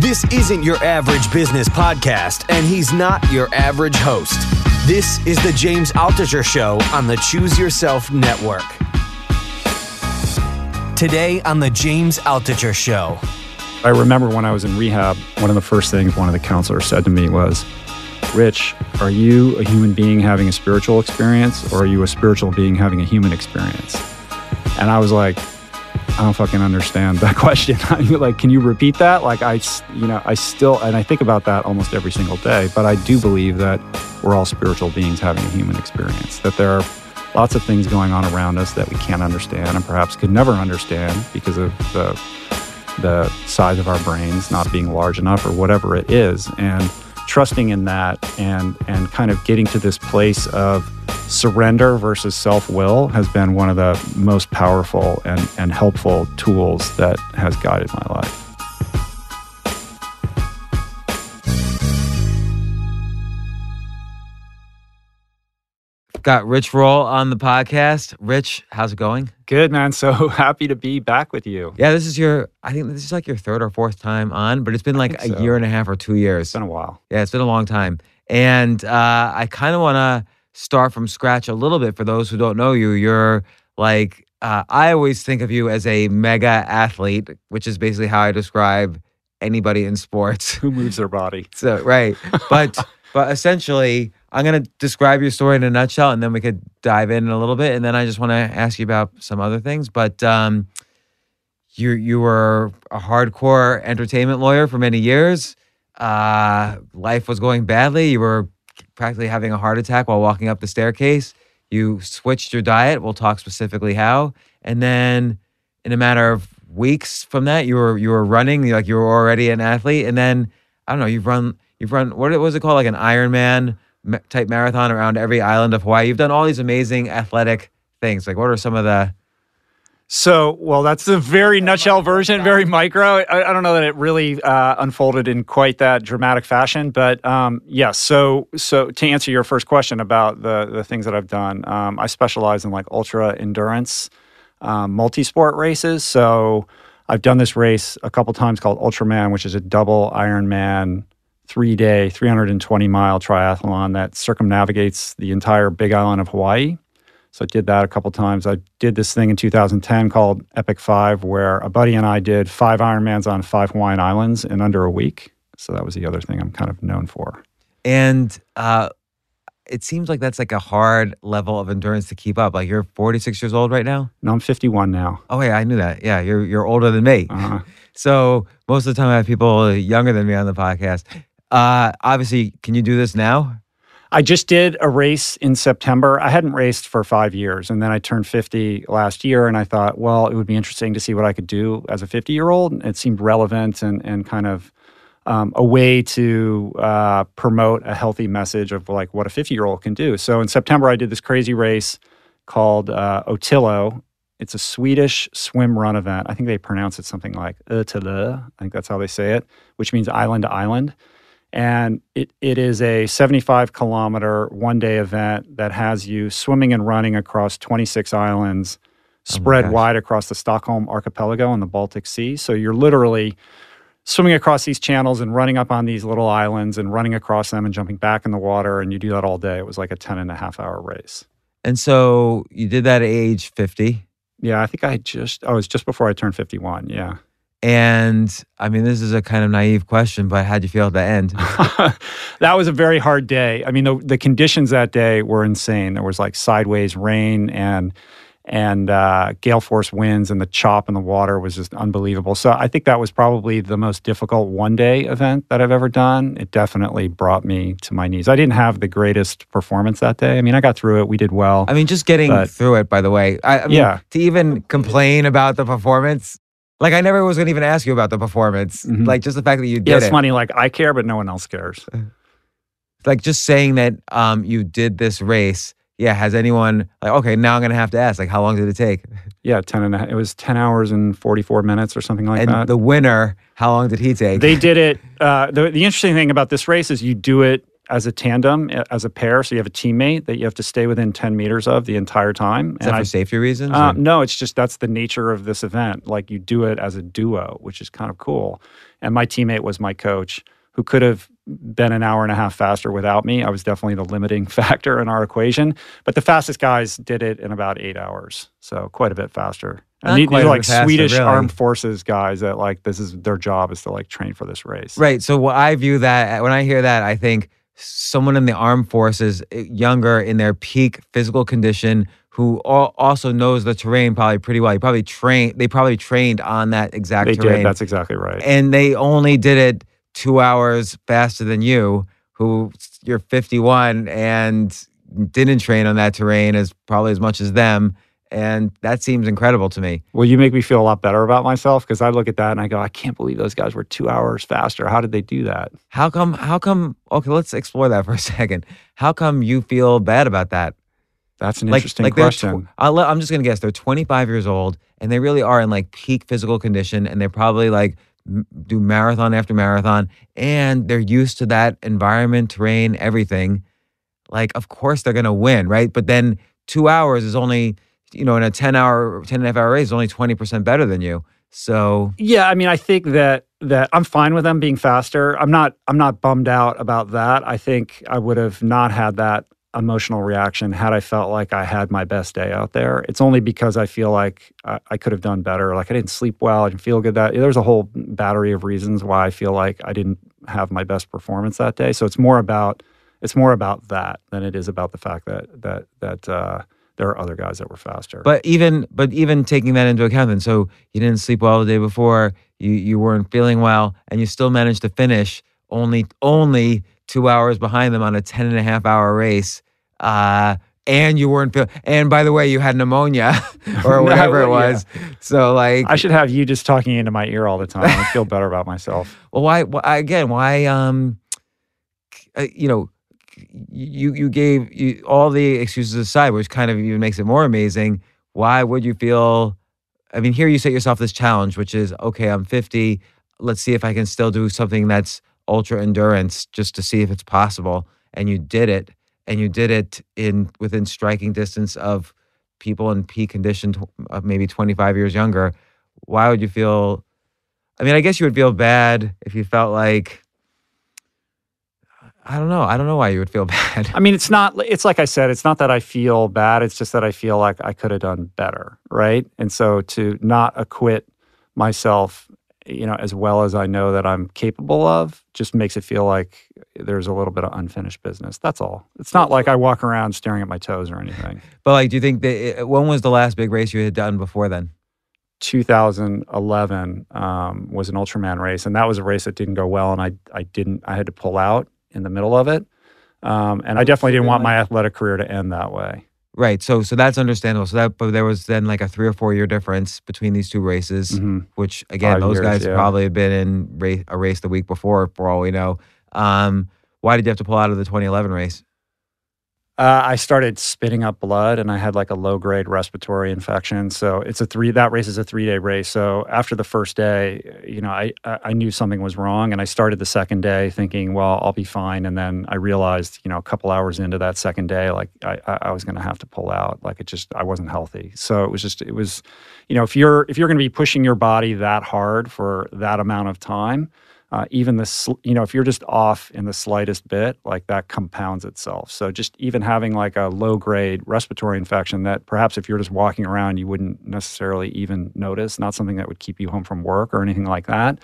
This isn't your average business podcast, and he's not your average host. This is the James Altucher Show on the Choose Yourself Network. Today on the James Altucher Show. I remember when I was in rehab, one of the first things one of the counselors said to me was, Rich, are you a human being having a spiritual experience or are you a spiritual being having a human experience? And I was like, I don't fucking understand that question. like, can you repeat that? Like, I, you know, I still, and I think about that almost every single day, but I do believe that we're all spiritual beings having a human experience, that there are lots of things going on around us that we can't understand and perhaps could never understand because of the, the size of our brains not being large enough or whatever it is. And, trusting in that and and kind of getting to this place of surrender versus self-will has been one of the most powerful and, and helpful tools that has guided my life. Got Rich Roll on the podcast. Rich, how's it going? Good, man. So happy to be back with you. Yeah, this is your, I think this is like your third or fourth time on, but it's been like a so. year and a half or two years. It's been a while. Yeah, it's been a long time. And uh, I kind of want to start from scratch a little bit for those who don't know you. You're like, uh, I always think of you as a mega athlete, which is basically how I describe anybody in sports who moves their body. So, right. But, but essentially, I'm going to describe your story in a nutshell and then we could dive in a little bit. And then I just want to ask you about some other things. But um, you, you were a hardcore entertainment lawyer for many years. Uh, life was going badly. You were practically having a heart attack while walking up the staircase. You switched your diet. We'll talk specifically how. And then in a matter of weeks from that, you were you were running like you were already an athlete. And then I don't know, you've run you've run what was it called like an Ironman type marathon around every island of Hawaii. You've done all these amazing athletic things. Like, what are some of the so, well, that's a very nutshell version, very micro. I, I don't know that it really uh, unfolded in quite that dramatic fashion, but um, yes. Yeah, so, so to answer your first question about the the things that I've done, um, I specialize in like ultra endurance, um, multi sport races. So, I've done this race a couple times called Ultraman, which is a double Ironman three day, 320 mile triathlon that circumnavigates the entire big island of Hawaii. So I did that a couple times. I did this thing in 2010 called Epic Five, where a buddy and I did five Ironmans on five Hawaiian islands in under a week. So that was the other thing I'm kind of known for. And uh, it seems like that's like a hard level of endurance to keep up. Like you're 46 years old right now. No, I'm 51 now. Oh yeah, I knew that. Yeah, you're you're older than me. Uh-huh. So most of the time I have people younger than me on the podcast. Uh, obviously, can you do this now? I just did a race in September. I hadn't raced for five years, and then I turned 50 last year, and I thought, well, it would be interesting to see what I could do as a 50 year old. It seemed relevant and, and kind of um, a way to uh, promote a healthy message of like what a 50 year old can do. So in September, I did this crazy race called uh, Otillo. It's a Swedish swim run event. I think they pronounce it something like Otillo. I think that's how they say it, which means island to island. And it, it is a 75 kilometer one day event that has you swimming and running across 26 islands oh spread oh wide across the Stockholm archipelago and the Baltic Sea. So you're literally swimming across these channels and running up on these little islands and running across them and jumping back in the water. And you do that all day. It was like a 10 and a half hour race. And so you did that at age 50? Yeah, I think I just, oh, it was just before I turned 51. Yeah. And I mean, this is a kind of naive question, but how'd you feel at the end? that was a very hard day. I mean, the, the conditions that day were insane. There was like sideways rain and and uh, gale force winds, and the chop in the water was just unbelievable. So I think that was probably the most difficult one day event that I've ever done. It definitely brought me to my knees. I didn't have the greatest performance that day. I mean, I got through it. We did well. I mean, just getting but, through it. By the way, I, I mean, yeah. To even complain about the performance like I never was gonna even ask you about the performance. Mm-hmm. Like just the fact that you did yeah, it's it. funny. Like I care, but no one else cares. Like just saying that um, you did this race. Yeah, has anyone like okay? Now I'm gonna have to ask. Like, how long did it take? Yeah, ten and a, it was ten hours and forty four minutes or something like and that. the winner, how long did he take? They did it. Uh, the the interesting thing about this race is you do it as a tandem, as a pair. So you have a teammate that you have to stay within 10 meters of the entire time. Is that I for safety reasons? uh, no, it's just that's the nature of this event. Like you do it as a duo, which is kind of cool. And my teammate was my coach, who could have been an hour and a half faster without me. I was definitely the limiting factor in our equation. But the fastest guys did it in about eight hours, so quite a bit faster. Not And these, are like faster, Swedish really. armed forces guys that like this is their job is to like train for this race. Right. So what I view that when I hear that, I think someone in the armed forces, eh, younger in their peak physical condition, who also knows the terrain probably pretty well. He probably trained. They probably trained on that exact They terrain, did. That's exactly right. and they only did it two hours faster than you, who you're 51 and didn't train on that terrain as probably as much as them. And that seems incredible to me. Well, you make me feel a lot better about myself because I look at that and I go, I can't believe those guys were two hours faster. How did they do that? How come? How come? Okay, let's explore that for a second. How come you feel bad about that? That's an like, interesting like question. Tw- I'm just gonna guess they're 25 years old and they really are in like peak physical condition and they're probably like do marathon after marathon and they're used to that environment, terrain, everything. Like, of course they're gonna win, right? But then two hours is only, you know, in a 10 hour, 10 and a half hour race is only 20% better than you. So Yeah, I mean, I think that that I'm fine with them being faster. I'm not I'm not bummed out about that. I think I would have not had that emotional reaction had I felt like I had my best day out there. It's only because I feel like I, I could have done better. Like I didn't sleep well. I didn't feel good. That there's a whole battery of reasons why I feel like I didn't have my best performance that day. So it's more about it's more about that than it is about the fact that that that uh, there are other guys that were faster. But even but even taking that into account, then so you didn't sleep well the day before, you you weren't feeling well, and you still managed to finish only only two hours behind them on a 10 and a half hour race. Uh, and you weren't feel and by the way, you had pneumonia or No, whatever it yeah. was. So like I should have you just talking into my ear all the time. I feel better about myself. Well, why, why again? Why, um, uh, you know, you you gave you, all the excuses aside, which kind of even makes it more amazing. Why would you feel? I mean, here you set yourself this challenge, which is okay. I'm 50. Let's see if I can still do something that's ultra endurance, just to see if it's possible. And you did it, and you did it in within striking distance of people in peak condition, of maybe 25 years younger. Why would you feel? I mean, I guess you would feel bad if you felt like I don't know. I don't know why you would feel bad. I mean, it's not, it's like I said, it's not that I feel bad. It's just that I feel like I could have done better. Right. And so to not acquit myself, you know, as well as I know that I'm capable of just makes it feel like there's a little bit of unfinished business. That's all. It's not like I walk around staring at my toes or anything. But like, do you think that it, when was the last big race you had done before then? 2011 um, was an Ultraman race, and that was a race that didn't go well, and I I didn't I had to pull out in the middle of it, um, and I definitely didn't want my athletic career to end that way. Right. So so that's understandable. So that but there was then like a three or four year difference between these two races, Mhm. which again Five those years, guys yeah. probably have been in race, a race the week before for all we know. Um, why did you have to pull out of the 2011 race? Uh, I started spitting up blood, and I had like a low grade respiratory infection. So it's a three. That race is a three day race. So after the first day, you know, I I knew something was wrong, and I started the second day thinking, well, I'll be fine. And then I realized, you know, a couple hours into that second day, like I I I was going to have to pull out. Like it just I wasn't healthy. So it was just it was, you know, if you're if you're going to be pushing your body that hard for that amount of time. Uh, even the sl- you know if you're just off in the slightest bit like that compounds itself. So just even having like a low grade respiratory infection that perhaps if you're just walking around you wouldn't necessarily even notice not something that would keep you home from work or anything like that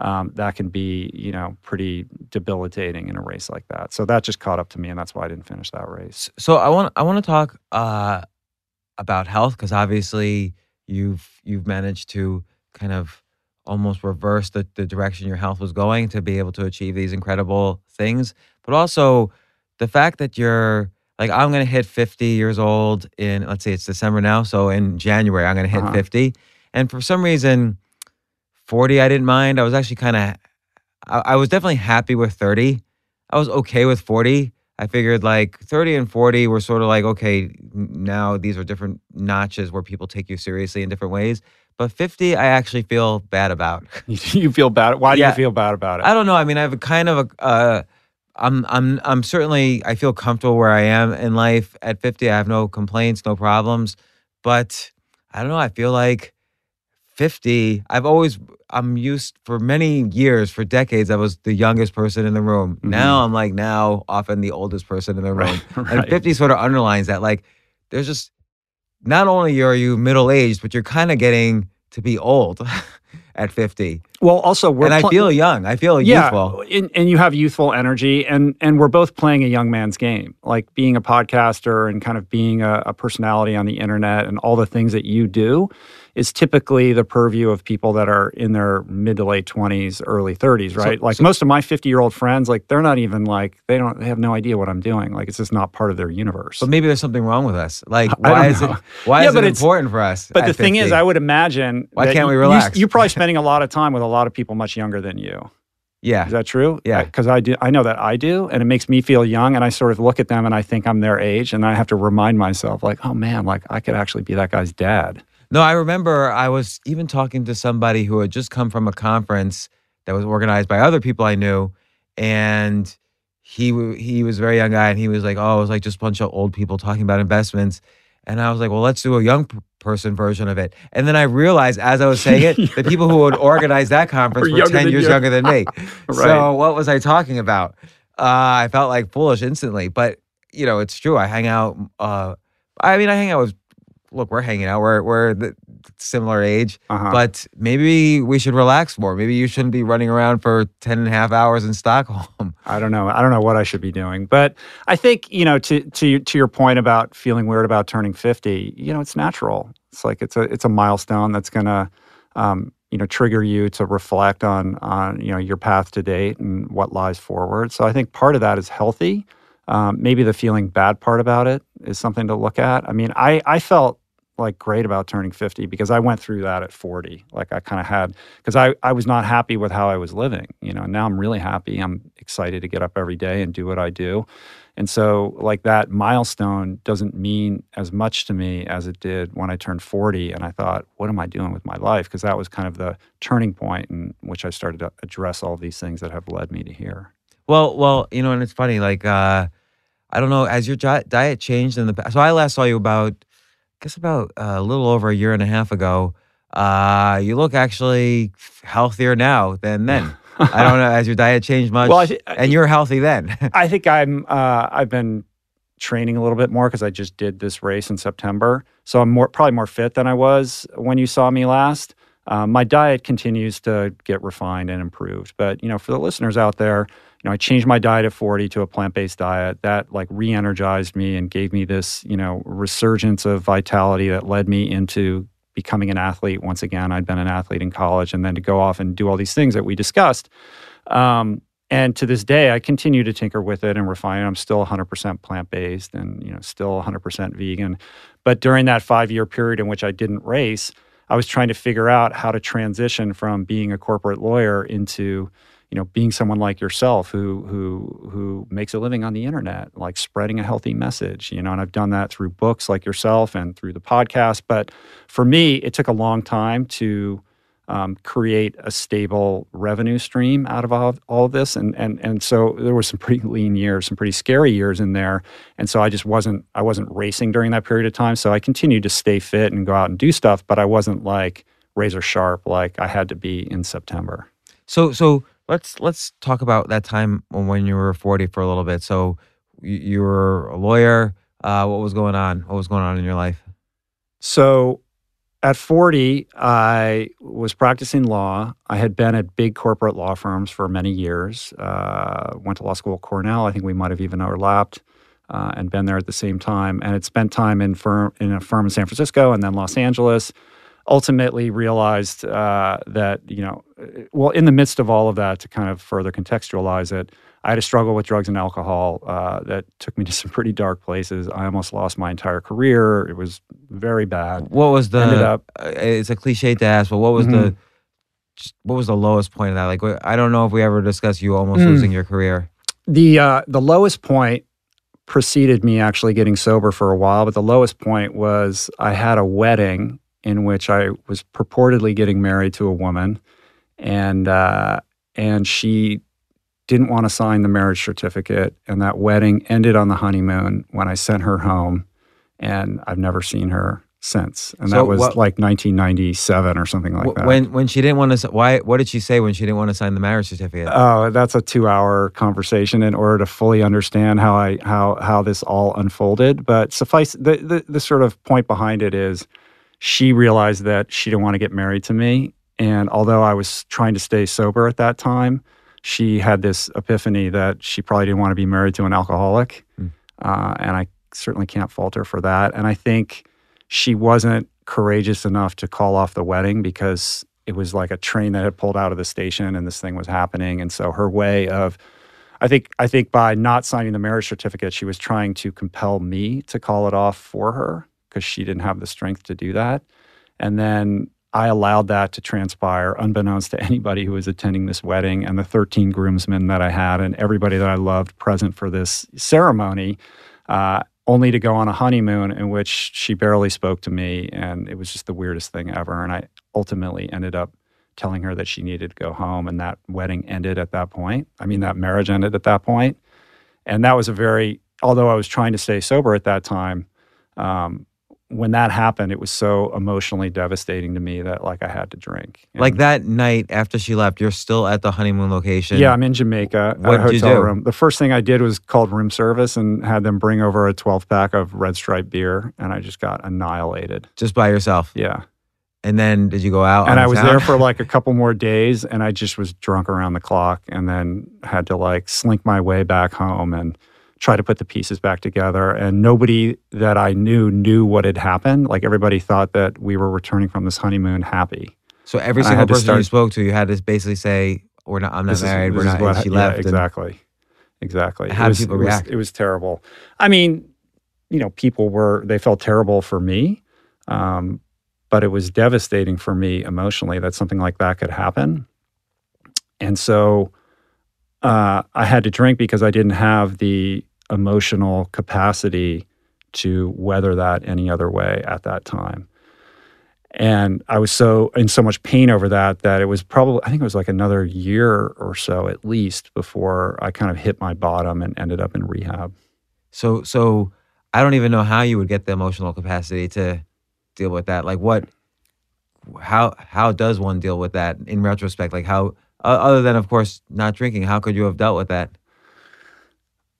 um, that can be you know pretty debilitating in a race like that. So that just caught up to me and that's why i didn't finish that race. So I want I want to talk uh, about health because obviously you've you've managed to kind of almost reverse the, the direction your health was going to be able to achieve these incredible things. But also the fact that you're like I'm gonna hit 50 years old in let's say it's December now, so in January I'm gonna hit Uh-huh. 50, and for some reason 40 I didn't mind. I was actually kind of I, I was definitely happy with 30. I was okay with 40. I figured like 30 and 40 were sort of like, okay, now these are different notches where people take you seriously in different ways. But 50, I actually feel bad about. you feel bad why do Yeah. you feel bad about it I don't know. I mean, I have a kind of a, uh, I'm I'm I'm certainly I feel comfortable where I am in life at 50. I have no complaints, no problems. But I don't know, I feel like 50, I've always I'm used for many years, for decades, I was the youngest person in the room. Mhm. Now I'm like now often the oldest person in the room. Right, And 50 sort of underlines that. Like there's just not only are you middle aged, but you're kind of getting to be old at 50. Well, also we're and I pl- feel young. I feel yeah, youthful. and, and you have youthful energy, and and we're both playing a young man's game, like being a podcaster and kind of being a, a personality on the internet, and all the things that you do is typically the purview of people that are in their mid to late twenties, early thirties, right? like so- most of my fifty year old friends, like they're not even like they don't they have no idea what I'm doing. Like it's just not part of their universe. But maybe there's something wrong with us. Like, why is it? Why Yeah, is but it important for us? But the thing is, I would imagine Why can't we you- you- relax? You're probably spending a lot of time with a lot of people much younger than you. yeah, Is that true? Yeah. Because I do. I know that I do, and it makes me feel young. And I sort of look at them, and I think I'm their age, and I have to remind myself, like, oh man, like I could actually be that guy's dad. No, I remember I was even talking to somebody who had just come from a conference that was organized by other people I knew, and he he was a very young guy, and he was like, "Oh, it was like just a bunch of old people talking about investments," and I was like, "Well, let's do a young p- person version of it." And then I realized as I was saying it, the people who would organize that conference Were were ten years you. younger than me. Right. So what was I talking about? Uh, I felt like foolish instantly, but you know, it's true. I hang out. Uh, I mean, I hang out with. Look, we're hanging out. We're we're the similar age, Uh-huh. but maybe we should relax more. Maybe you shouldn't be running around for 10 and a half hours in Stockholm. I don't know. I don't know what I should be doing. But I think, you know, to to to your point about feeling weird about turning 50, you know, it's natural. It's like it's a it's a milestone that's going to um, you know, trigger you to reflect on on, you know, your path to date and what lies forward. So I think part of that is healthy. Um, maybe the feeling bad part about it is something to look at. I mean, I I felt like great about turning 50 because I went through that at 40. Like I kind of had because I, I was not happy with how I was living, you know. And now I'm really happy. I'm excited to get up every day and do what I do. And so like that milestone doesn't mean as much to me as it did when I turned 40 and I thought, what am I doing with my life? Because that was kind of the turning point in which I started to address all these things that have led me to here. Well, well, you know, and it's funny. Like, uh, I don't know, has your diet changed in the past? So I last saw you about, I guess about uh, a little over a year and a half ago. Uh, you look actually healthier now than then. I don't know. Has your diet changed much? Well, I thi- and you're healthy then. I think I'm. Uh, I've been training a little bit more because I just did this race in September, so I'm more probably more fit than I was when you saw me last. Um, my diet continues to get refined and improved, but you know, for the listeners out there, you know, I changed my diet at 40 to a plant-based diet that like re-energized me and gave me this, you know, resurgence of vitality that led me into becoming an athlete once again. I'd been an athlete in college, and then to go off and do all these things that we discussed. Um, and to this day, I continue to tinker with it and refine it. I'm still 100% plant based and you know still 100% vegan. But during that five year period in which I didn't race, I was trying to figure out how to transition from being a corporate lawyer into you know being someone like yourself who who who makes a living on the internet like spreading a healthy message you know and I've done that through books like yourself and through the podcast but for me it took a long time to um, create a stable revenue stream out of all, all of this. And, and, and so there were some pretty lean years, some pretty scary years in there. And so I just wasn't, I wasn't racing during that period of time. So I continued to stay fit and go out and do stuff, but I wasn't like razor sharp like I had to be in September. So so let's let's talk about that time when you were 40 for a little bit. So you, you were a lawyer. Uh, what was going on? What was going on in your life? So at 40, I was practicing law. I had been at big corporate law firms for many years. Uh, went to law school at Cornell. I think we might have even overlapped uh, and been there at the same time. And had spent time in firm in a firm in San Francisco and then Los Angeles. Ultimately, realized uh, that you know, well, in the midst of all of that, to kind of further contextualize it, I had a struggle with drugs and alcohol uh, that took me to some pretty dark places. I almost lost my entire career. It was very bad. What was the? Ended up- uh, it's a cliche to ask, but what was the? Mhm. just- What was the lowest point of that? Like, I don't know if we ever discussed you almost Mm. losing your career. The uh, the lowest point preceded me actually getting sober for a while, but the lowest point was I had a wedding in which I was purportedly getting married to a woman, and uh, and she didn't want to sign the marriage certificate, and that wedding ended on the honeymoon when I sent her home, and I've never seen her since. And So that was what- like 1997 or something like that. when when she didn't want to, why? What did she say when she didn't want to sign the marriage certificate? Oh, that's a two-hour conversation in order to fully understand how I how how this all unfolded. But suffice the, the the sort of point behind it is, she realized that she didn't want to get married to me, and although I was trying to stay sober at that time, she had this epiphany that she probably didn't want to be married to an alcoholic, Hmm. uh, and I certainly can't fault her for that. And I think she wasn't courageous enough to call off the wedding because it was like a train that had pulled out of the station and this thing was happening and so her way of i think i think by not signing the marriage certificate she was trying to compel me to call it off for her because she didn't have the strength to do that. And then i allowed that to transpire unbeknownst to anybody who was attending this wedding and the 13 groomsmen that i had and everybody that i loved present for this ceremony uh, only to go on a honeymoon in which she barely spoke to me and it was just the weirdest thing ever. And i ultimately ended up telling her that she needed to go home and that wedding ended at that point. I mean that marriage ended at that point. and that was a very although i was trying to stay sober at that time um, when that happened it was so emotionally devastating to me that like i had to drink like that night after she left, you're still at the honeymoon location. yeah, I'm in Jamaica at What a did you hotel do? room. The first thing I did was called room service and had them bring over a 12 pack of Red Stripe beer, and I just got annihilated. just by yourself. Yeah, And then did you go out? and I was town? there for like a couple more days, and I just was drunk around the clock, and then had to like slink my way back home and try to put the pieces back together. And nobody that I knew knew what had happened. Like everybody thought that we were returning from this honeymoon happy. So every single person you spoke to, you had to basically say, "We're not. I'm not This is- married. We're not." what- she yeah, left. and- exactly, exactly. How it was, people it was- react? it was terrible. I mean, you know, people were they felt terrible for me, um, but it was devastating for me emotionally that something like that could happen. And so uh, I had to drink because I didn't have the emotional capacity to weather that any other way at that time. And I was so in so much pain over that that it was probably I think it was like another year or so at least before I kind of hit my bottom and ended up in rehab. So, so I don't even know how you would get the emotional capacity to deal with that. Like, what? How how does one deal with that in retrospect? Like, how other than of course not drinking, how could you have dealt with that?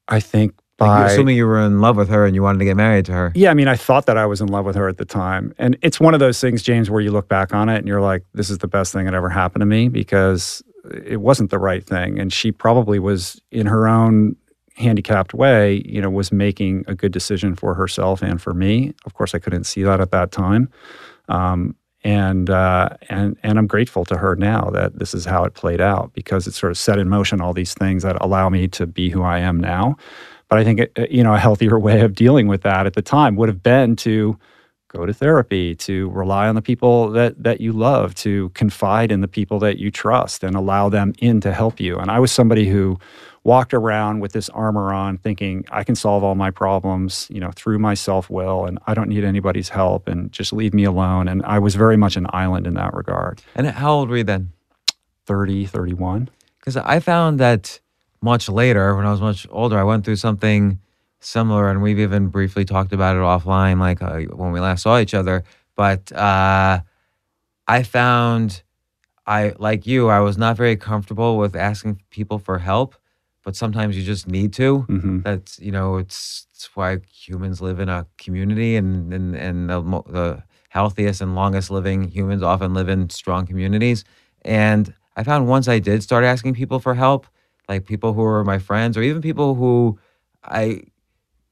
I think by you're assuming you were in love with her and you wanted to get married to her. Yeah, I mean, I thought that I was in love with her at the time. And it's one of those things, James, where you look back on it and you're like, this is the best thing that ever happened to me because it wasn't the right thing. And she probably was, in her own handicapped way, you know, was making a good decision for herself and for me. Of course, I couldn't see that at that time. Um, and uh, and and I'm grateful to her now that this is how it played out because it sort of set in motion all these things that allow me to be who I am now. But I think uh, you know a healthier way of dealing with that at the time would have been to go to therapy, to rely on the people that that you love, to confide in the people that you trust, and allow them in to help you. And I was somebody who walked around with this armor on, thinking I can solve all my problems, you know, through my self will, and I don't need anybody's help, and just leave me alone. And I was very much an island in that regard. And how old were you then? 30, 31. Because I found that much later, when I was much older, I went through something similar, and we've even briefly talked about it offline, like uh, when we last saw each other. But uh, I found, I like you, I was not very comfortable with asking people for help, but sometimes you just need to. hmm That's you know, it's it's why humans live in a community, and and and the, the healthiest and longest living humans often live in strong communities. And I found once I did start asking people for help, like people who were my friends, or even people who I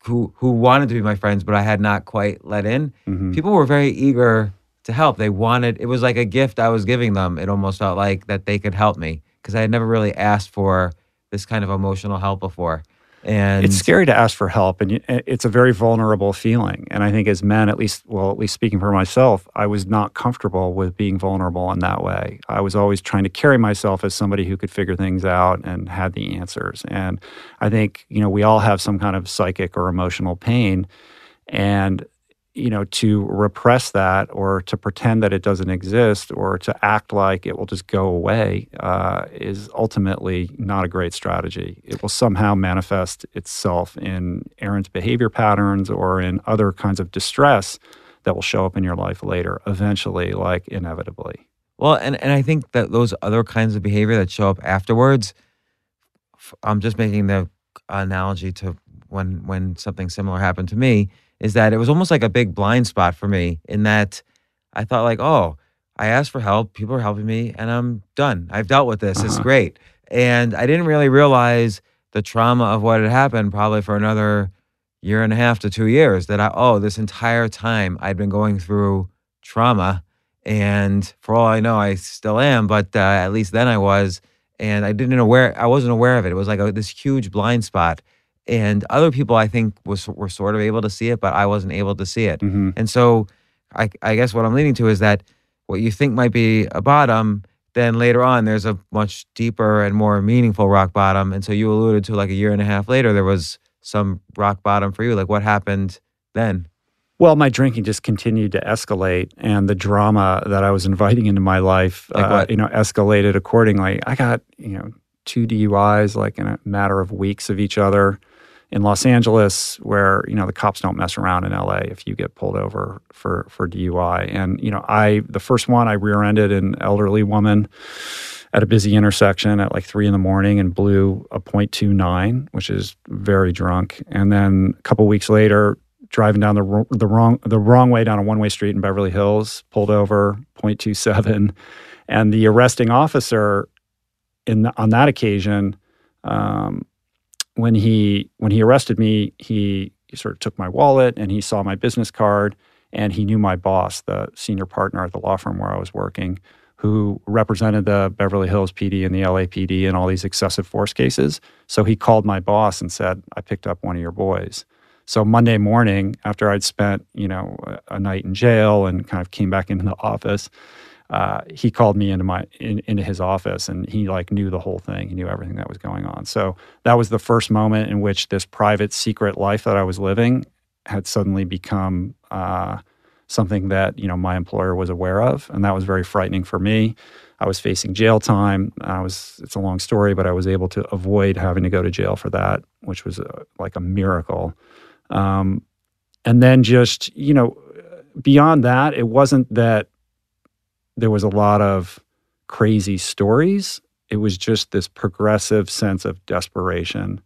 who who wanted to be my friends, but I had not quite let in. hmm People were very eager to help. They wanted it was like a gift I was giving them. It almost felt like that they could help me because I had never really asked for this kind of emotional help before. And it's scary to ask for help and it's a very vulnerable feeling. And i think as men at least well at least speaking for myself i was not comfortable with being vulnerable in that way. I was always trying to carry myself as somebody who could figure things out and had the answers. And i think you know we all have some kind of psychic or emotional pain. And you know, to repress that or to pretend that it doesn't exist or to act like it will just go away uh, is ultimately not a great strategy. It will somehow manifest itself in errant behavior patterns or in other kinds of distress that will show up in your life later, eventually, like inevitably. Well, and, and I think that those other kinds of behavior that show up afterwards, I'm just making the analogy to when when something similar happened to me is that it was almost like a big blind spot for me in that I thought like, oh, I asked for help, people are helping me, and I'm done. I've dealt with this. Uh-huh. It's great. And I didn't really realize the trauma of what had happened probably for another year and a half to two years that I, oh, this entire time I'd been going through trauma. And for all I know, I still am, but uh, at least then I was. And I didn't aware, I wasn't aware of it. It was like a, this huge blind spot and other people I think was were sort of able to see it, but I wasn't able to see it. Mm-hmm. And so, I, I guess what I'm leading to is that what you think might be a bottom, then later on there's a much deeper and more meaningful rock bottom. And so you alluded to like a year and a half later there was some rock bottom for you. Like what happened then? Well, my drinking just continued to escalate, and the drama that I was inviting into my life, like uh, you know, escalated accordingly. I got you know two DUIs like in a matter of weeks of each other in Los Angeles, where you know the cops don't mess around in LA if you get pulled over for for DUI. And you know, I the first one I rear-ended an elderly woman at a busy intersection at like three in the morning and blew a .29, which is very drunk. And then a couple weeks later, driving down the the wrong the wrong way down a one way street in Beverly Hills, pulled over .27, and the arresting officer in the, on that occasion. Um, when he when he arrested me, he, sort of took my wallet and he saw my business card and he knew my boss, the senior partner at the law firm where I was working, who represented the Beverly Hills PD and the LAPD in all these excessive force cases. So he called my boss and said, "I picked up one of your boys." So Monday morning, after I'd spent you know a night in jail and kind of came back into the office, uh, he called me into my in, into his office and he like knew the whole thing. He knew everything that was going on. So that was the first moment in which this private secret life that I was living had suddenly become uh, something that you know my employer was aware of, and that was very frightening for me. I was facing jail time. I was it's a long story, but I was able to avoid having to go to jail for that, which was a, like a miracle. Um, and then just you know beyond that, it wasn't that there was a lot of crazy stories. It was just this progressive sense of desperation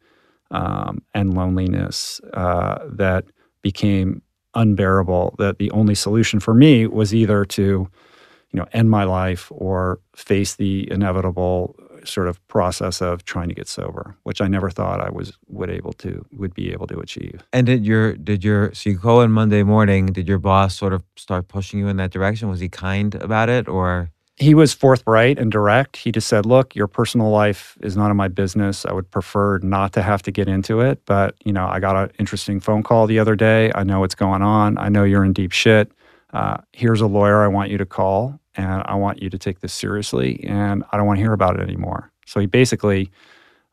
um, and loneliness uh, that became unbearable. That the only solution for me was either to, you know, end my life or face the inevitable sort of process of trying to get sober, which I never thought I was would able to would be able to achieve. And did your did your so you go in Monday morning? Did your boss sort of start pushing you in that direction? Was he kind about it, or? He was forthright and direct. He just said, "Look, your personal life is none of my business. I would prefer not to have to get into it, but you know, I got an interesting phone call the other day. I know what's going on. I know you're in deep shit. Uh, here's a lawyer I want you to call and I want you to take this seriously and I don't want to hear about it anymore. So he basically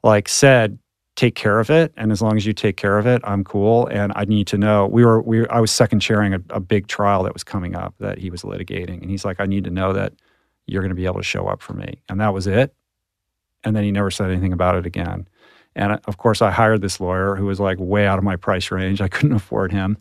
like said, take care of it. And as long as you take care of it, I'm cool. And I need to know we were, we, I was second chairing a, a big trial that was coming up that he was litigating. And he's like, I need to know that you're going to be able to show up for me. And that was it. And then he never said anything about it again. And of course, I hired this lawyer who was like way out of my price range. I couldn't afford him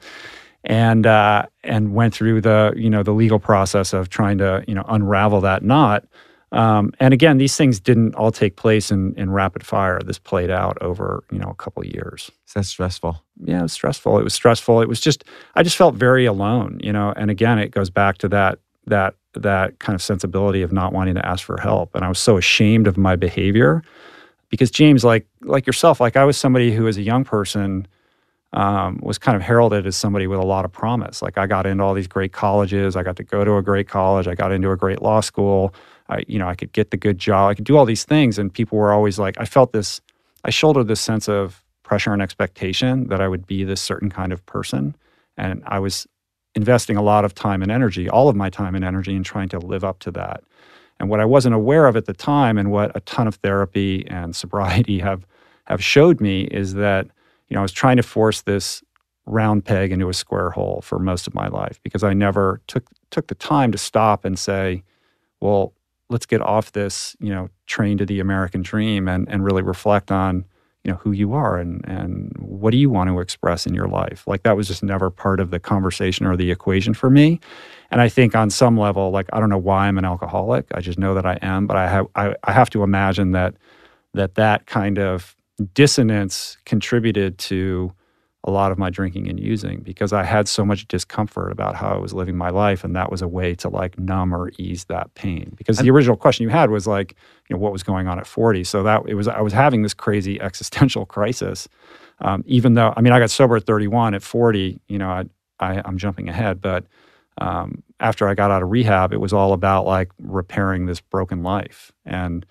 and uh, and went through the you know the legal process of trying to you know unravel that knot. Um, and again, these things didn't all take place in, in rapid fire. This played out over you know a couple years. So that's stressful. Yeah, it was stressful. It was stressful. It was just I just felt very alone. You know, and again, it goes back to that that that kind of sensibility of not wanting to ask for help. And I was so ashamed of my behavior because James, like like yourself, like I was somebody who, as a young person, um, was kind of heralded as somebody with a lot of promise. Like I got into all these great colleges, I got to go to a great college, I got into a great law school. I, you know, I could get the good job, I could do all these things, and people were always like, I felt this, I shouldered this sense of pressure and expectation that I would be this certain kind of person, and I was investing a lot of time and energy, all of my time and energy, in trying to live up to that. And what I wasn't aware of at the time, and what a ton of therapy and sobriety have have showed me, is that you know, I was trying to force this round peg into a square hole for most of my life because I never took took the time to stop and say, well, let's get off this, you know, train to the American dream and and really reflect on, you know, who you are and and what do you want to express in your life. Like that was just never part of the conversation or the equation for me. And I think on some level, like I don't know why I'm an alcoholic. I just know that I am, but I have I, I have to imagine that that that kind of dissonance contributed to a lot of my drinking and using because I had so much discomfort about how I was living my life. And that was a way to like numb or ease that pain. Because the original question you had was like, you know, what was going on at 40? So that it was, I was having this crazy existential crisis. Um, even though, I mean, I got sober at 31, at 40, you know, I, I, am jumping ahead, but um, after I got out of rehab, it was all about like repairing this broken life and,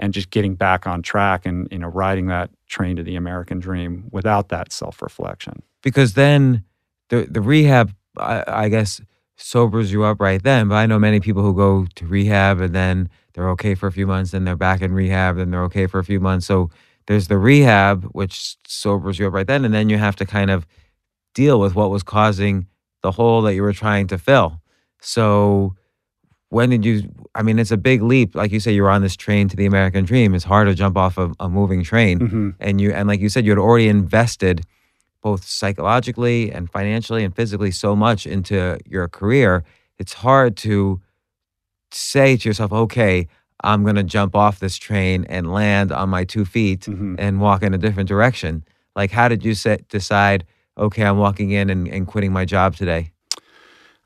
and just getting back on track and, you know, riding that train to the American dream without that self reflection. Because then the the rehab, I, I, guess, sobers you up right then. But I know many people who go to rehab and then they're okay for a few months, then they're back in rehab, then they're okay for a few months. So there's the rehab, which sobers you up right then, and then you have to kind of deal with what was causing the hole that you were trying to fill. So when did you i mean it's a big leap. Like you say you're on this train to the american dream. It's hard to jump off a, a moving train. Mm-hmm. and you and like you said you had already invested both psychologically and financially and physically so much into your career. It's hard to say to yourself okay i'm going to jump off this train and land on my two feet mm-hmm. and walk in a different direction. Like how did you set, decide okay i'm walking in and, and quitting my job today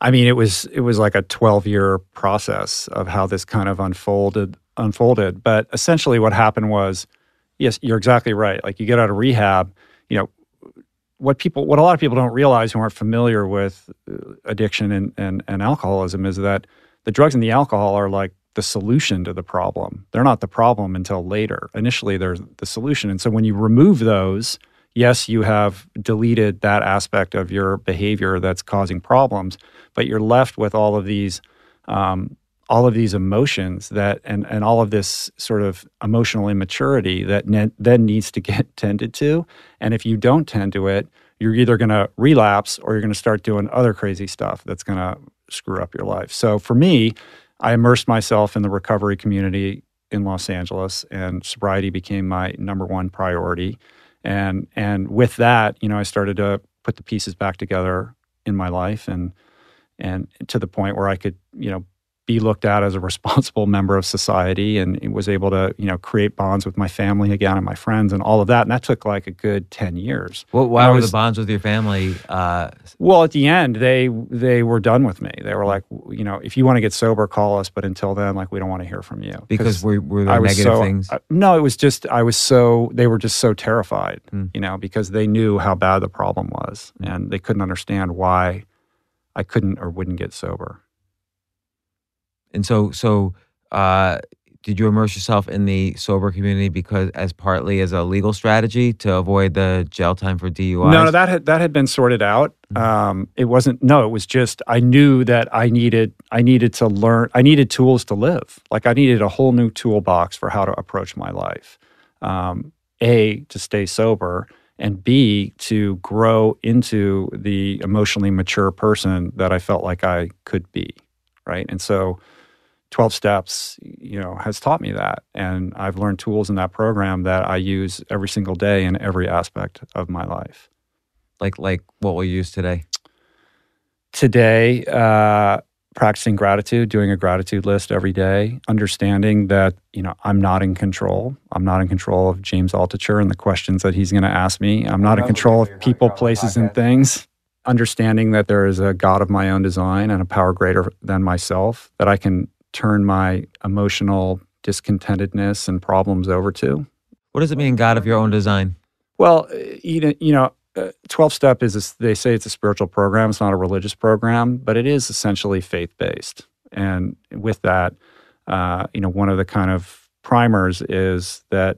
I mean, it was it was like a 12 year process of how this kind of unfolded unfolded. But essentially, what happened was, yes, you're exactly right. Like you get out of rehab, you know, what people, what a lot of people don't realize who aren't familiar with uh, addiction and and, and alcoholism is that the drugs and the alcohol are like the solution to the problem. They're not the problem until later. Initially, they're the solution. And so when you remove those, yes, you have deleted that aspect of your behavior that's causing problems but you're left with all of these um, all of these emotions that and and all of this sort of emotional immaturity that ne- then needs to get tended to. And if you don't tend to it you're either going to relapse or you're going to start doing other crazy stuff that's going to screw up your life. So for me i immersed myself in the recovery community in los angeles and sobriety became my number one priority and and with that you know i started to put the pieces back together in my life and and to the point where I could, you know, be looked at as a responsible member of society and was able to, you know, create bonds with my family again and my friends and all of that. And that took like a good 10 years. Well, why were the bonds with your family? Uh... Well, at the end, they they were done with me. They were like, you know, if you want to get sober, call us. But until then, like, we don't want to hear from you. Because were, were there negative so, things? Uh, no, it was just, I was so, they were just so terrified, mm. you know, because they knew how bad the problem was mm. and they couldn't understand why I couldn't or wouldn't get sober. And so, so uh, did you immerse yourself in the sober community because, as partly as a legal strategy to avoid the jail time for DUI? No, no, that had that had been sorted out. Mm-hmm. Um, it wasn't. No, it was just I knew that I needed I needed to learn. I needed tools to live. Like I needed a whole new toolbox for how to approach my life. Um, a to stay sober and B, to grow into the emotionally mature person that I felt like I could be. Right. And so 12 steps, you know, has taught me that. And I've learned tools in that program that I use every single day in every aspect of my life. Like, like what will use today? Today, uh, practicing gratitude, doing a gratitude list every day, understanding that, you know, I'm not in control. I'm not in control of James Altucher and the questions that he's going to ask me. I'm not in control of people, places, and things. Understanding that there is a God of my own design and a power greater than myself that I can turn my emotional discontentedness and problems over to. What does it mean, God of your own design? Well, you know, you know, 12 step is a, they say it's a spiritual program it's not a religious program but it is essentially faith based and with that uh, you know one of the kind of primers is that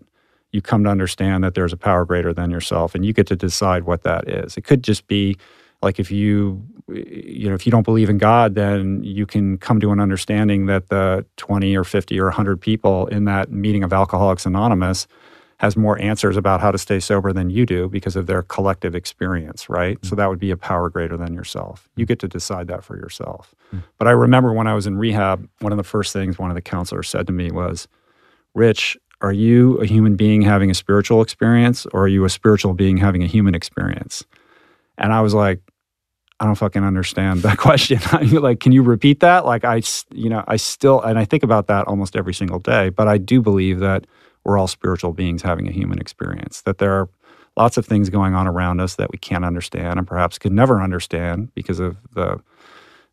you come to understand that there's a power greater than yourself and you get to decide what that is it could just be like if you you know if you don't believe in god then you can come to an understanding that the 20 or 50 or 100 people in that meeting of alcoholics anonymous has more answers about how to stay sober than you do because of their collective experience, right? So mm. that would be a power greater than yourself. You mm. get to decide that for yourself. Mm. But I remember when I was in rehab, one of the first things one of the counselors said to me was, Rich, are you a human being having a spiritual experience or are you a spiritual being having a human experience? And I was like, I don't fucking understand that question. like, can you repeat that? Like, I, you know, I still, and I think about that almost every single day, but I do believe that we're all spiritual beings having a human experience, that there are lots of things going on around us that we can't understand and perhaps could never understand because of the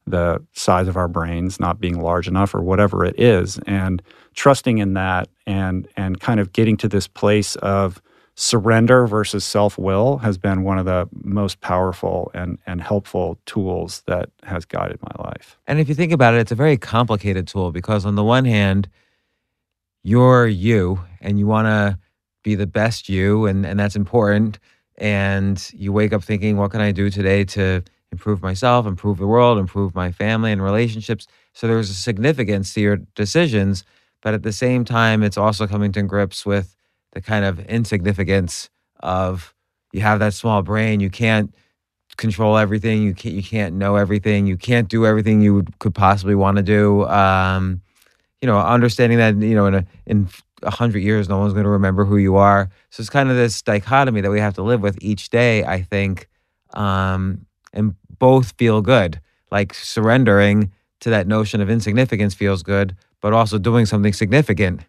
the size of our brains not being large enough or whatever it is and trusting in that and and kind of getting to this place of surrender versus self-will has been one of the most powerful and and helpful tools that has guided my life. And if you think about it, it's a very complicated tool because on the one hand, you're you and you want to be the best you and and that's important and you wake up thinking what can I do today to improve myself, improve the world, improve my family and relationships. So there's a significance to your decisions, but at the same time it's also coming to grips with the kind of insignificance of you have that small brain, you can't control everything, you can't you can't know everything, you can't do everything you would, could possibly want to do. Um, you know, understanding that you know in a in a hundred years, no one's going to remember who you are. So it's kind of this dichotomy that we have to live with each day. I think, um, and both feel good. Like surrendering to that notion of insignificance feels good, but also doing something significant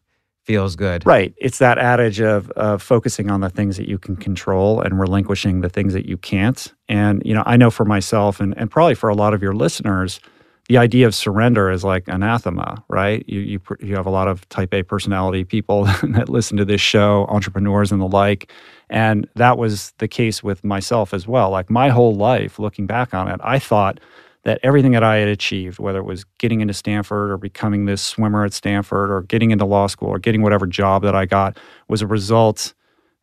feels good. Right. It's that adage of of focusing on the things that you can control and relinquishing the things that you can't. And you know, I know for myself and, and probably for a lot of your listeners, the idea of surrender is like anathema, right? You you you have a lot of type A personality people that listen to this show, entrepreneurs and the like, and that was the case with myself as well. Like my whole life, looking back on it, I thought that everything that I had achieved, whether it was getting into Stanford or becoming this swimmer at Stanford or getting into law school or getting whatever job that I got, was a result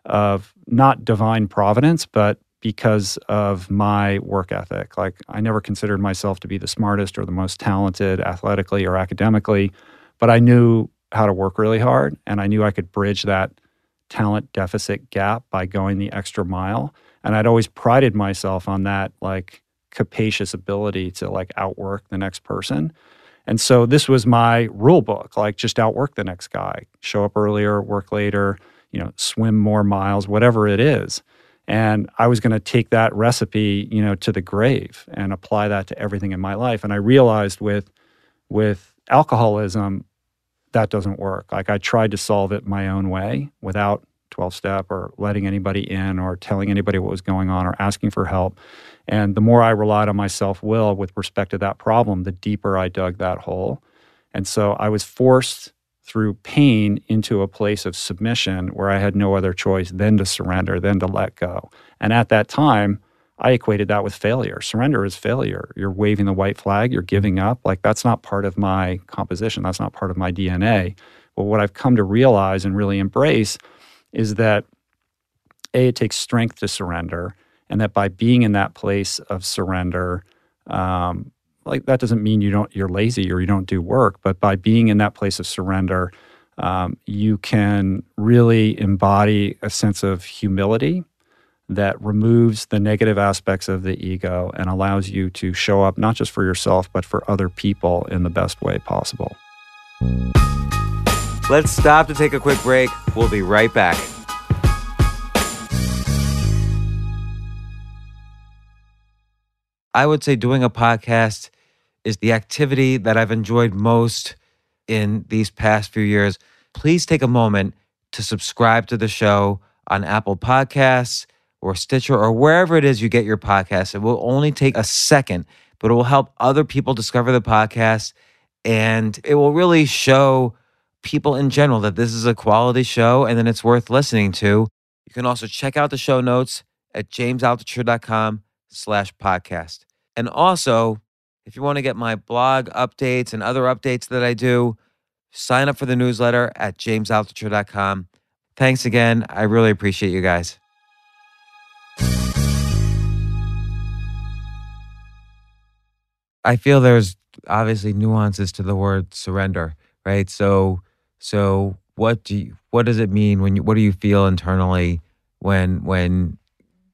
of not divine providence, but because of my work ethic. Like, I never considered myself to be the smartest or the most talented athletically or academically, but I knew how to work really hard and I knew I could bridge that talent deficit gap by going the extra mile. And I'd always prided myself on that, like, capacious ability to like outwork the next person. And so this was my rule book, like just outwork the next guy, show up earlier, work later, you know, swim more miles, whatever it is. And I was going to take that recipe, you know, to the grave and apply that to everything in my life. And I realized with with alcoholism, that doesn't work. Like I tried to solve it my own way without 12 step or letting anybody in or telling anybody what was going on or asking for help. And the more I relied on my self will with respect to that problem, the deeper I dug that hole. And so I was forced through pain into a place of submission where I had no other choice than to surrender, than to let go. And at that time, I equated that with failure. Surrender is failure. You're waving the white flag, you're giving up. Like that's not part of my composition, that's not part of my DNA. But what I've come to realize and really embrace is that A, it takes strength to surrender, and that by being in that place of surrender, um, like that doesn't mean you don't you're lazy or you don't do work but by being in that place of surrender um, you can really embody a sense of humility that removes the negative aspects of the ego and allows you to show up not just for yourself but for other people in the best way possible let's stop to take a quick break we'll be right back I would say doing a podcast is the activity that I've enjoyed most in these past few years. Please take a moment to subscribe to the show on Apple Podcasts or Stitcher or wherever it is you get your podcasts. It will only take a second, but it will help other people discover the podcast and it will really show people in general that this is a quality show and that it's worth listening to. You can also check out the show notes at jamesaltucher.com slash podcast. And also, if you want to get my blog updates and other updates that I do, sign up for the newsletter at jamesaltucher.com. Thanks again. I really appreciate you guys. I feel there's obviously nuances to the word surrender, right? So so what do you, what does it mean when you what do you feel internally when when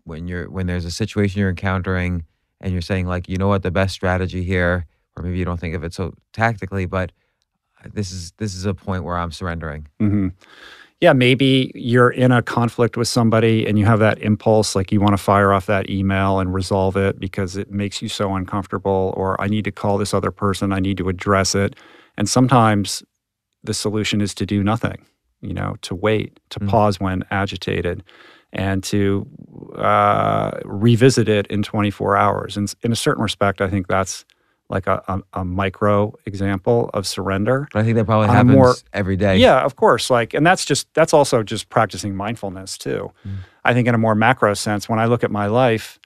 when you're when there's a situation you're encountering and you're saying like you know what the best strategy here or maybe you don't think of it so tactically but this is this is a point where I'm surrendering. hmm Yeah, maybe you're in a conflict with somebody and you have that impulse, like you want to fire off that email and resolve it because it makes you so uncomfortable, or I need to call this other person, I need to address it. And sometimes the solution is to do nothing, you know, to wait, to Mm. pause when agitated, and to uh, revisit it in 24 hours. And in a certain respect, I think that's like a, a, a micro example of surrender. But I think that probably happens more- every day. Yeah, of course. Like, and that's just that's also just practicing mindfulness too. Mm. I think in a more macro sense, when I look at my life,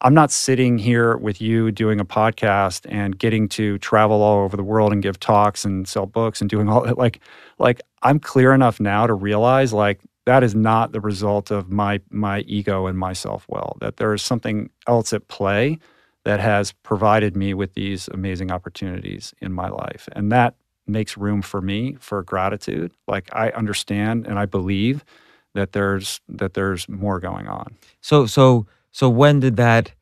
I'm not sitting here with you doing a podcast and getting to travel all over the world and give talks and sell books and doing all that. Like, like I'm clear enough now to realize like that is not the result of my my ego and my self will. That there is something else at play that has provided me with these amazing opportunities in my life, and that makes room for me for gratitude. Like I understand and I believe that there's that there's more going on. So so so when did that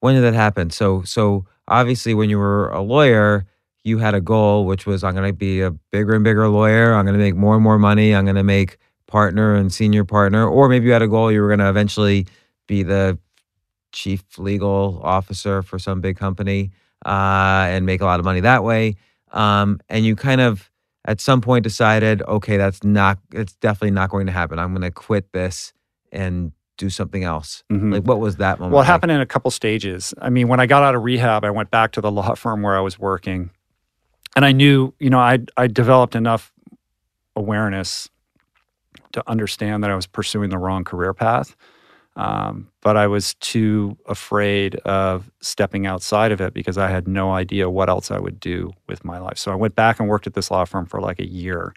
when did that happen? So so obviously when you were a lawyer, you had a goal which was I'm going to be a bigger and bigger lawyer. I'm going to make more and more money. I'm going to make partner and senior partner or maybe you had a goal you were going to eventually be the chief legal officer for some big company uh, and make a lot of money that way. Um, and you kind of at some point decided, okay, that's not, it's definitely not going to happen. I'm going to quit this and do something else. Mhm. Like, what was that moment? Well, it like? happened in a couple stages. I mean, when I got out of rehab, I went back to the law firm where I was working, and I knew, you know, I I developed enough awareness to understand that I was pursuing the wrong career path. Um, but I was too afraid of stepping outside of it because I had no idea what else I would do with my life. So I went back and worked at this law firm for like a year.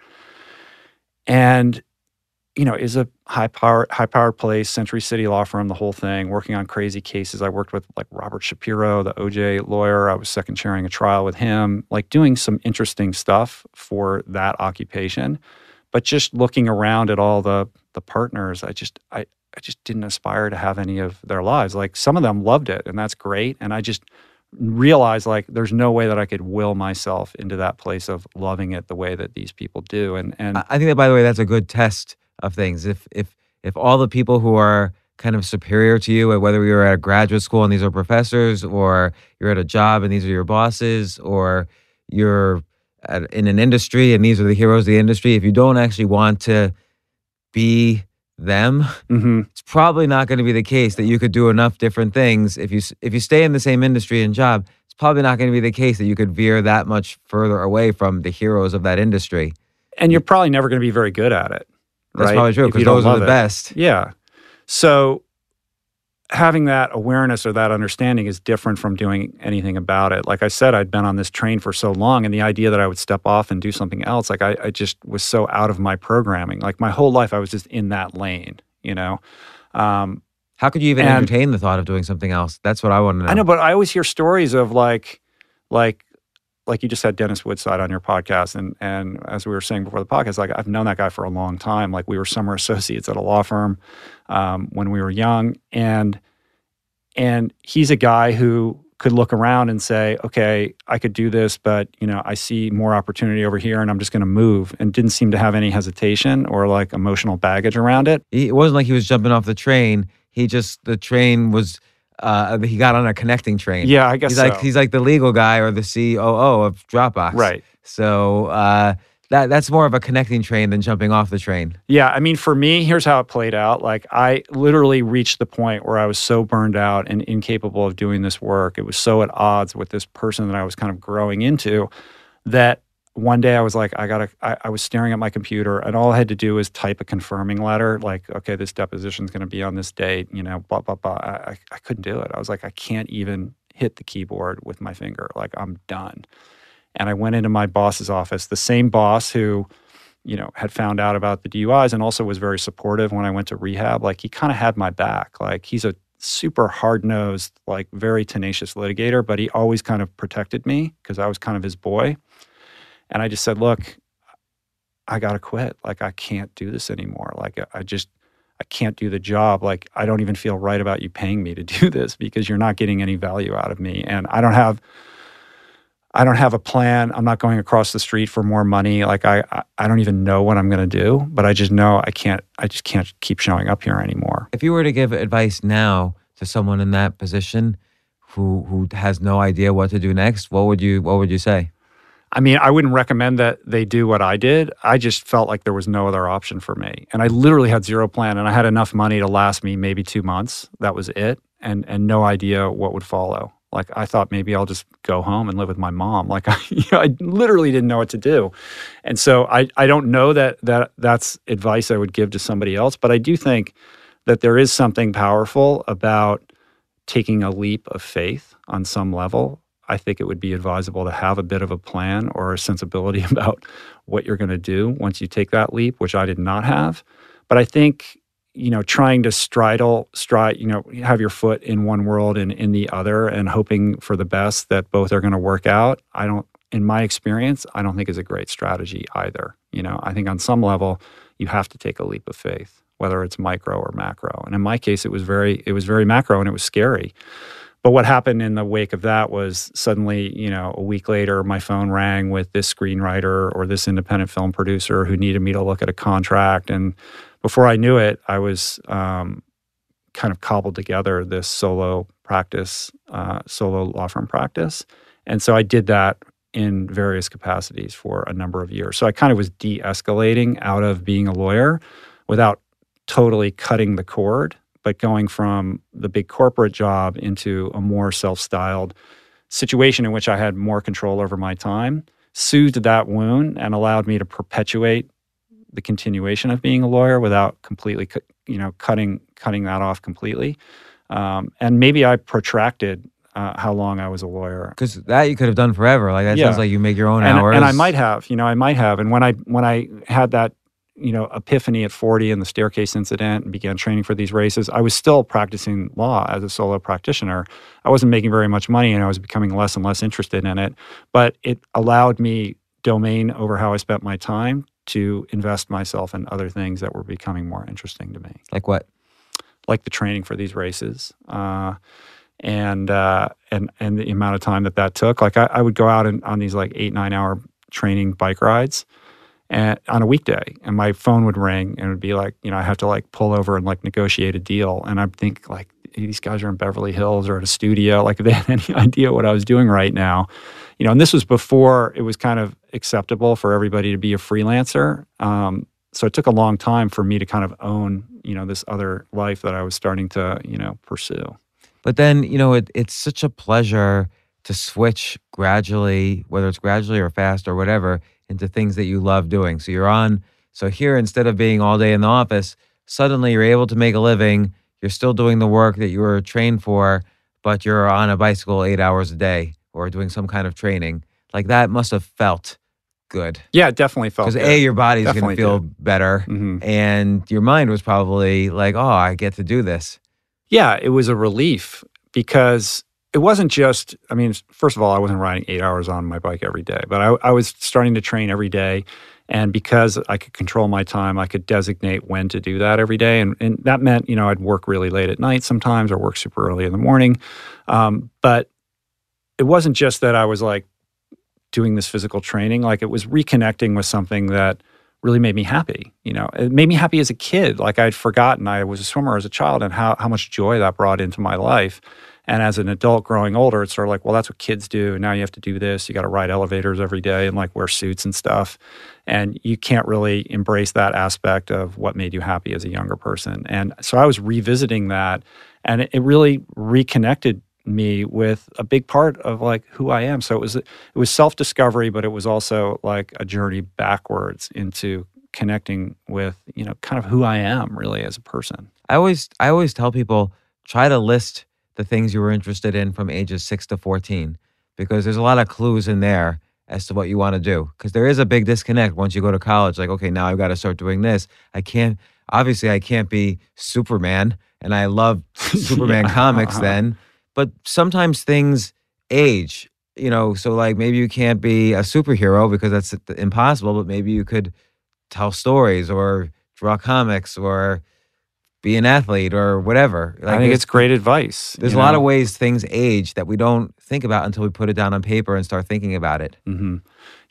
And you know, is a high power high powered place, Century City law firm, the whole thing, working on crazy cases. I worked with like Robert Shapiro, the OJ lawyer. I was second chairing a trial with him, like doing some interesting stuff for that occupation. But just looking around at all the the partners, I just I I just didn't aspire to have any of their lives. Like some of them loved it, and that's great. And I just realized like there's no way that I could will myself into that place of loving it the way that these people do. And and I think that, by the way, that's a good test of things. If if if all the people who are kind of superior to you, whether you're at a graduate school and these are professors, or you're at a job and these are your bosses, or you're at, in an industry and these are the heroes of the industry, if you don't actually want to be them, Mhm. it's probably not going to be the case that you could do enough different things. If you if you stay in the same industry and job, it's probably not going to be the case that you could veer that much further away from the heroes of that industry. and you're probably never going to be very good at it. That's right? probably true because those are the it. best. Yeah. So having that awareness or that understanding is different from doing anything about it. Like I said, I'd been on this train for so long, and the idea that I would step off and do something else, like I, I just was so out of my programming. Like my whole life, I was just in that lane, you know? Um, How could you even And- entertain the thought of doing something else? That's what I want to know. I know, but I always hear stories of like, like, like you just had Dennis Woodside on your podcast, and and as we were saying before the podcast, like I've known that guy for a long time. Like we were summer associates at a law firm um, when we were young, and and he's a guy who could look around and say, okay, I could do this, but you know, I see more opportunity over here, and I'm just going to move, and didn't seem to have any hesitation or like emotional baggage around it. It wasn't like he was jumping off the train. He just the train was. Uh, he got on a connecting train. Yeah, I guess he's so. like he's like the legal guy or the COO of Dropbox. right. So uh, that that's more of a connecting train than jumping off the train. Yeah, I mean, for me, here's how it played out. Like, I literally reached the point where I was so burned out and incapable of doing this work. It was so at odds with this person that I was kind of growing into that one day I was like, I gotta, I, I was staring at my computer and all I had to do was type a confirming letter, like, okay, this deposition's gonna be on this date, you know, blah, blah, blah. I, I, I couldn't do it. I was like, I can't even hit the keyboard with my finger. Like, I'm done. And I went into my boss's office, the same boss who, you know, had found out about the DUIs and also was very supportive when I went to rehab. Like he kind of had my back. Like he's a super hard nosed, like very tenacious litigator, but he always kind of protected me because I was kind of his boy. And I just said, look, I got to quit. Like, I can't do this anymore. Like, I just, I can't do the job. Like, I don't even feel right about you paying me to do this because you're not getting any value out of me. And I don't have, I don't have a plan. I'm not going across the street for more money. Like I, I don't even know what I'm going to do, but I just know I can't, I just can't keep showing up here anymore. If you were to give advice now to someone in that position who, who has no idea what to do next, what would you, what would you say? I mean, I wouldn't recommend that they do what I did. I just felt like there was no other option for me. And I literally had zero plan and I had enough money to last me maybe two months. That was it. And, and no idea what would follow. Like I thought maybe I'll just go home and live with my mom. Like I, you know, I literally didn't know what to do, and so I I don't know that that that's advice I would give to somebody else. But I do think that there is something powerful about taking a leap of faith on some level. I think it would be advisable to have a bit of a plan or a sensibility about what you're going to do once you take that leap, which I did not have. But I think you know, trying to straddle, stride, you know, have your foot in one world and in the other and hoping for the best that both are going to work out. I don't, in my experience, I don't think is a great strategy either. You know, I think on some level, you have to take a leap of faith, whether it's micro or macro. And in my case, it was very, it was very macro and it was scary. But what happened in the wake of that was suddenly, you know, a week later, my phone rang with this screenwriter or this independent film producer who needed me to look at a contract. And before I knew it, I was um, kind of cobbled together this solo practice, uh, solo law firm practice. And so I did that in various capacities for a number of years. So I kind of was de escalating out of being a lawyer without totally cutting the cord, but going from the big corporate job into a more self styled situation in which I had more control over my time, soothed that wound and allowed me to perpetuate the continuation of being a lawyer without completely, you know, cutting cutting that off completely. Um, and maybe I protracted uh, how long I was a lawyer. Because that you could have done forever. Like that yeah. sounds like you make your own and, hours. And I might have, you know, I might have. And when I when I had that, you know, epiphany at 40 and the staircase incident and began training for these races, I was still practicing law as a solo practitioner. I wasn't making very much money and I was becoming less and less interested in it. But it allowed me domain over how I spent my time to invest myself in other things that were becoming more interesting to me. Like what? Like the training for these races. Uh, and uh, and and the amount of time that that took. Like I, I would go out and on these like eight nine hour training bike rides, and on a weekday, and my phone would ring, and it would be like you know I have to like pull over and like negotiate a deal, and I'd think like these guys are in Beverly Hills or at a studio, like if they had any idea what I was doing right now, you know, and this was before it was kind of acceptable for everybody to be a freelancer. Um, so it took a long time for me to kind of own, you know, this other life that I was starting to, you know, pursue. But then, you know, it, it's such a pleasure to switch gradually, whether it's gradually or fast or whatever, into things that you love doing. So you're on, so here, instead of being all day in the office, suddenly you're able to make a living. You're still doing the work that you were trained for, but you're on a bicycle eight hours a day or doing some kind of training, like that must have felt good. Yeah, it definitely felt because a your body's going to feel did. better, mm-hmm. and your mind was probably like, "Oh, I get to do this." Yeah, it was a relief because it wasn't just. I mean, first of all, I wasn't riding eight hours on my bike every day, but I, I was starting to train every day. And because I could control my time, I could designate when to do that every day. And, and that meant, you know, I'd work really late at night sometimes or work super early in the morning. Um, but it wasn't just that I was like doing this physical training, like it was reconnecting with something that really made me happy. You know, it made me happy as a kid. Like I'd forgotten I was a swimmer as a child and how, how much joy that brought into my life. And as an adult growing older, it's sort of like, well, that's what kids do. Now you have to do this. You got to ride elevators every day and like wear suits and stuff. And you can't really embrace that aspect of what made you happy as a younger person. And so I was revisiting that and it, really reconnected me with a big part of like who I am. So it was it was self discovery, but it was also like a journey backwards into connecting with you know kind of who I am really as a person. I always I always tell people try to list the things you were interested in from ages six to fourteen because there's a lot of clues in there as to what you want to do because there is a big disconnect once you go to college like okay now i've got to start doing this i can't obviously i can't be superman and i love superman yeah. comics then but sometimes things age you know so like maybe you can't be a superhero because that's impossible but maybe you could tell stories or draw comics or be an athlete or whatever. I think it's great advice. There's a you lot of ways things age that we don't think about until we put it down on paper and start thinking about it. hmm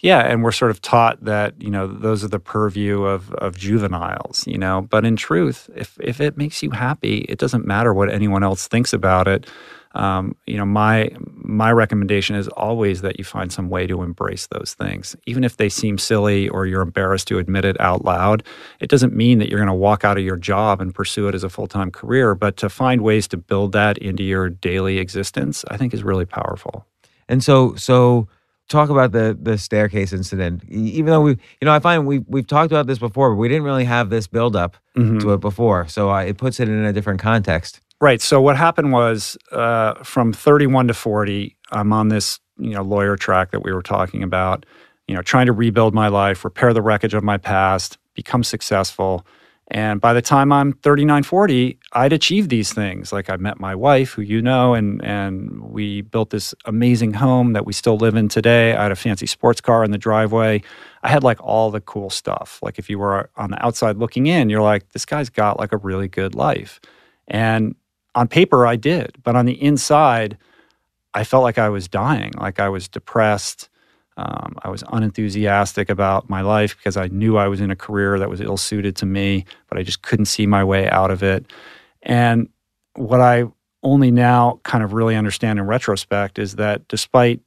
Yeah, and we're sort of taught that you know those are the purview of of juveniles, you know. But in truth, if if it makes you happy, it doesn't matter what anyone else thinks about it. Um, you know, my my recommendation is always that you find some way to embrace those things, even if they seem silly or you're embarrassed to admit it out loud. It doesn't mean that you're going to walk out of your job and pursue it as a full time career, but to find ways to build that into your daily existence, I think is really powerful. And so, so talk about the the staircase incident. Even though we, you know, I find we we've talked about this before, but we didn't really have this build up Mhm. to it before. So uh, it puts it in a different context. Right. So what happened was uh, from 31 to 40, I'm on this you know lawyer track that we were talking about. You know, trying to rebuild my life, repair the wreckage of my past, become successful. And by the time I'm 39, 40, I'd achieved these things. Like I met my wife, who you know, and and we built this amazing home that we still live in today. I had a fancy sports car in the driveway. I had like all the cool stuff. Like if you were on the outside looking in, you're like, this guy's got like a really good life. And on paper, I did, but on the inside, I felt like I was dying, like I was depressed. Um, I was unenthusiastic about my life because I knew I was in a career that was ill suited to me, but I just couldn't see my way out of it. And what I only now kind of really understand in retrospect is that despite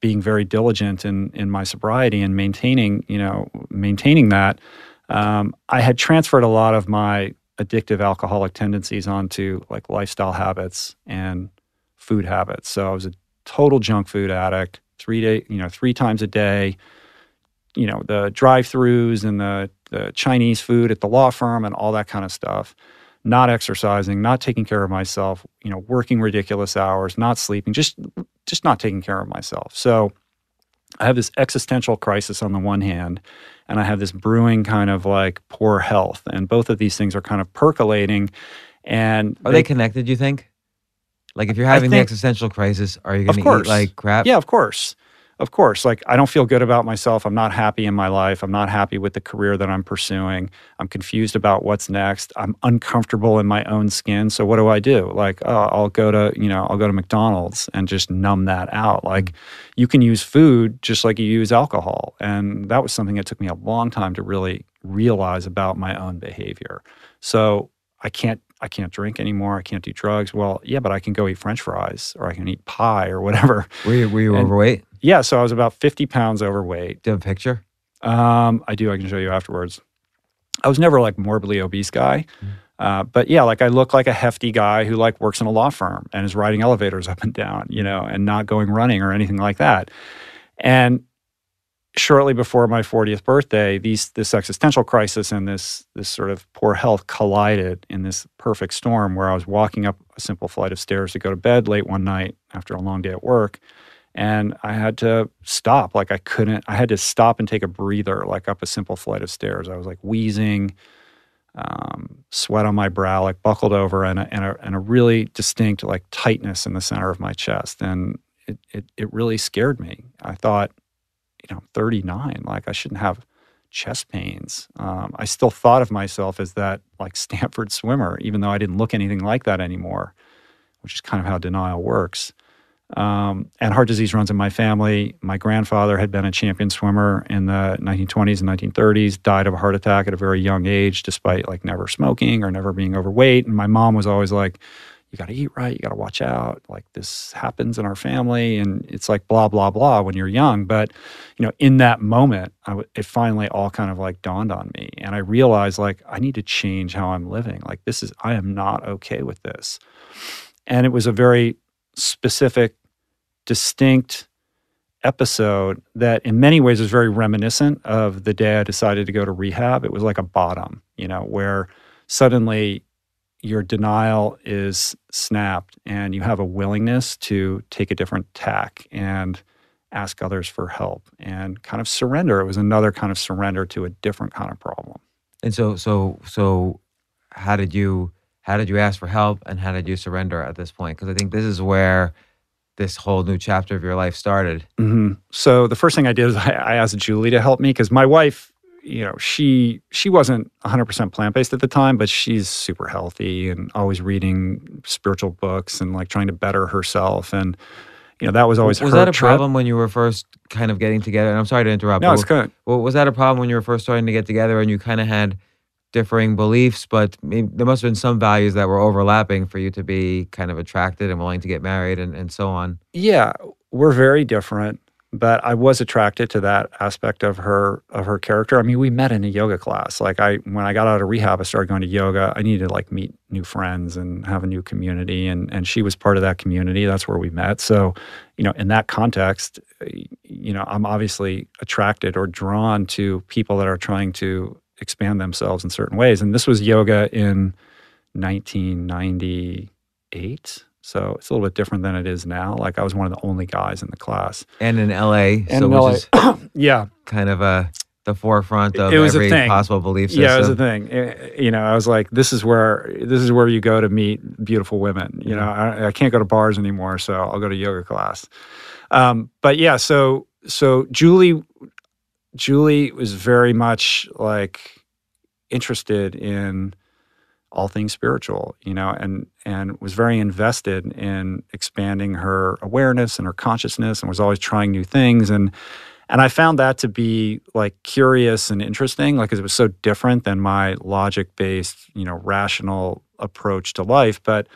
being very diligent in in my sobriety and maintaining, you know, maintaining that, um, I had transferred a lot of my addictive alcoholic tendencies onto like lifestyle habits and food habits. So I was a total junk food addict, three day, you know, three times a day. You know, the drive-throughs and the the Chinese food at the law firm and all that kind of stuff. Not exercising, not taking care of myself. You know, working ridiculous hours, not sleeping, just just not taking care of myself. So I have this existential crisis on the one hand, and I have this brewing kind of like poor health, and both of these things are kind of percolating. And Are they, connected? You think? Like if you're having the existential crisis, are you going to eat like crap? Yeah, of course. Of course. Like, I don't feel good about myself. I'm not happy in my life. I'm not happy with the career that I'm pursuing. I'm confused about what's next. I'm uncomfortable in my own skin. So, what do I do? Like, oh, I'll go to, you know, I'll go to McDonald's and just numb that out. Mm-hmm. Like, you can use food just like you use alcohol. And that was something that took me a long time to really realize about my own behavior. So, I can't I can't drink anymore. I can't do drugs. Well, yeah, but I can go eat French fries or I can eat pie or whatever. Were you, were you And- overweight? Yeah, so I was about 50 pounds overweight. Do you have a picture? Um, I do. I can show you afterwards. I was never like morbidly obese guy, Mm. uh, but yeah, like I look like a hefty guy who like works in a law firm and is riding elevators up and down, you know, and not going running or anything like that. And shortly before my 40th birthday, these this existential crisis and this this sort of poor health collided in this perfect storm where I was walking up a simple flight of stairs to go to bed late one night after a long day at work and I had to stop. Like I couldn't. I had to stop and take a breather, like up a simple flight of stairs. I was like wheezing, um, sweat on my brow, like buckled over, and a, and a and a really distinct like tightness in the center of my chest, and it it it really scared me. I thought, you know, I'm 39. Like I shouldn't have chest pains. Um, I still thought of myself as that like Stanford swimmer, even though I didn't look anything like that anymore, which is kind of how denial works. Um, and heart disease runs in my family. My grandfather had been a champion swimmer in the 1920s and 1930s, died of a heart attack at a very young age, despite like never smoking or never being overweight. And my mom was always like, you got to eat right. You got to watch out. Like this happens in our family. And it's like blah, blah, blah when you're young. But, you know, in that moment, it finally all kind of like dawned on me. And I realized like, I need to change how I'm living. Like this is, I am not okay with this. And it was a very specific, distinct episode that in many ways was very reminiscent of the day I decided to go to rehab. It was like a bottom, you know, where suddenly your denial is snapped and you have a willingness to take a different tack and ask others for help and kind of surrender. It was another kind of surrender to a different kind of problem. And so, so, so, how did you, how did you ask for help, and how did you surrender at this point? Because I think this is where this whole new chapter of your life started. hmm So the first thing I did is I, I asked Julie to help me because my wife, you know, she she wasn't 100% plant-based at the time, but she's super healthy and always reading spiritual books and like trying to better herself and you know, that was always was her that a trip. problem when you were first kind of getting together? And I'm sorry to interrupt. No, it's good. Well, was that a problem when you were first starting to get together and you kind of had differing beliefs, but maybe, there must have been some values that were overlapping for you to be kind of attracted and willing to get married and, and so on? Yeah, we're very different, but I was attracted to that aspect of her of her character. I mean, we met in a yoga class. Like I when I got out of rehab, I started going to yoga. I needed to like meet new friends and have a new community and and she was part of that community. That's where we met. So, you know, in that context, you know, I'm obviously attracted or drawn to people that are trying to expand themselves in certain ways. And this was yoga in 1998. So it's a little bit different than it is now. Like I was one of the only guys in the class. And in LA, And so in which LA is yeah, kind of a the forefront of It was a every thing. possible belief system. yeah, it was a thing. Eh, You know, I was like, this is where this is where you go to meet beautiful women. You know, I, I can't go to bars anymore, so I'll go to yoga class. Um, but yeah, so so Julie, Julie was very much like interested in all things spiritual, you know, and and was very invested in expanding her awareness and her consciousness, and was always trying new things and and I found that to be like curious and interesting, like it was so different than my logic-based, you know, rational approach to life. But,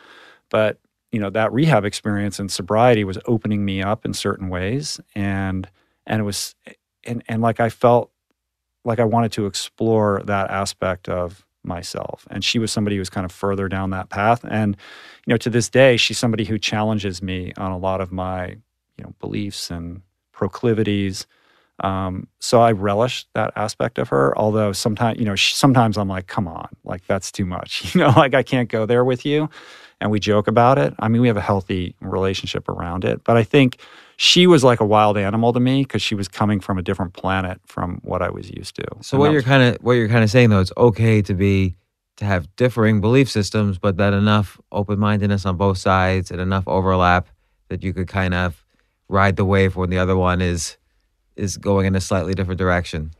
but you know, that rehab experience and sobriety was opening me up in certain ways, and and it was, and and like I felt like I wanted to explore that aspect of myself. And she was somebody who was kind of further down that path. And you know, to this day, she's somebody who challenges me on a lot of my, you know, beliefs and proclivities. Um, so I relish that aspect of her. Although sometimes, you know, she, sometimes I'm like, come on, like that's too much. You know, like I can't go there with you. And we joke about it. I mean, we have a healthy relationship around it. But I think she was like a wild animal to me because she was coming from a different planet from what I was used to. So And what you're kind of what you're kind of saying though, it's okay to be to have differing belief systems, but that enough open mindedness on both sides and enough overlap that you could kind of ride the wave when the other one is is going in a slightly different direction.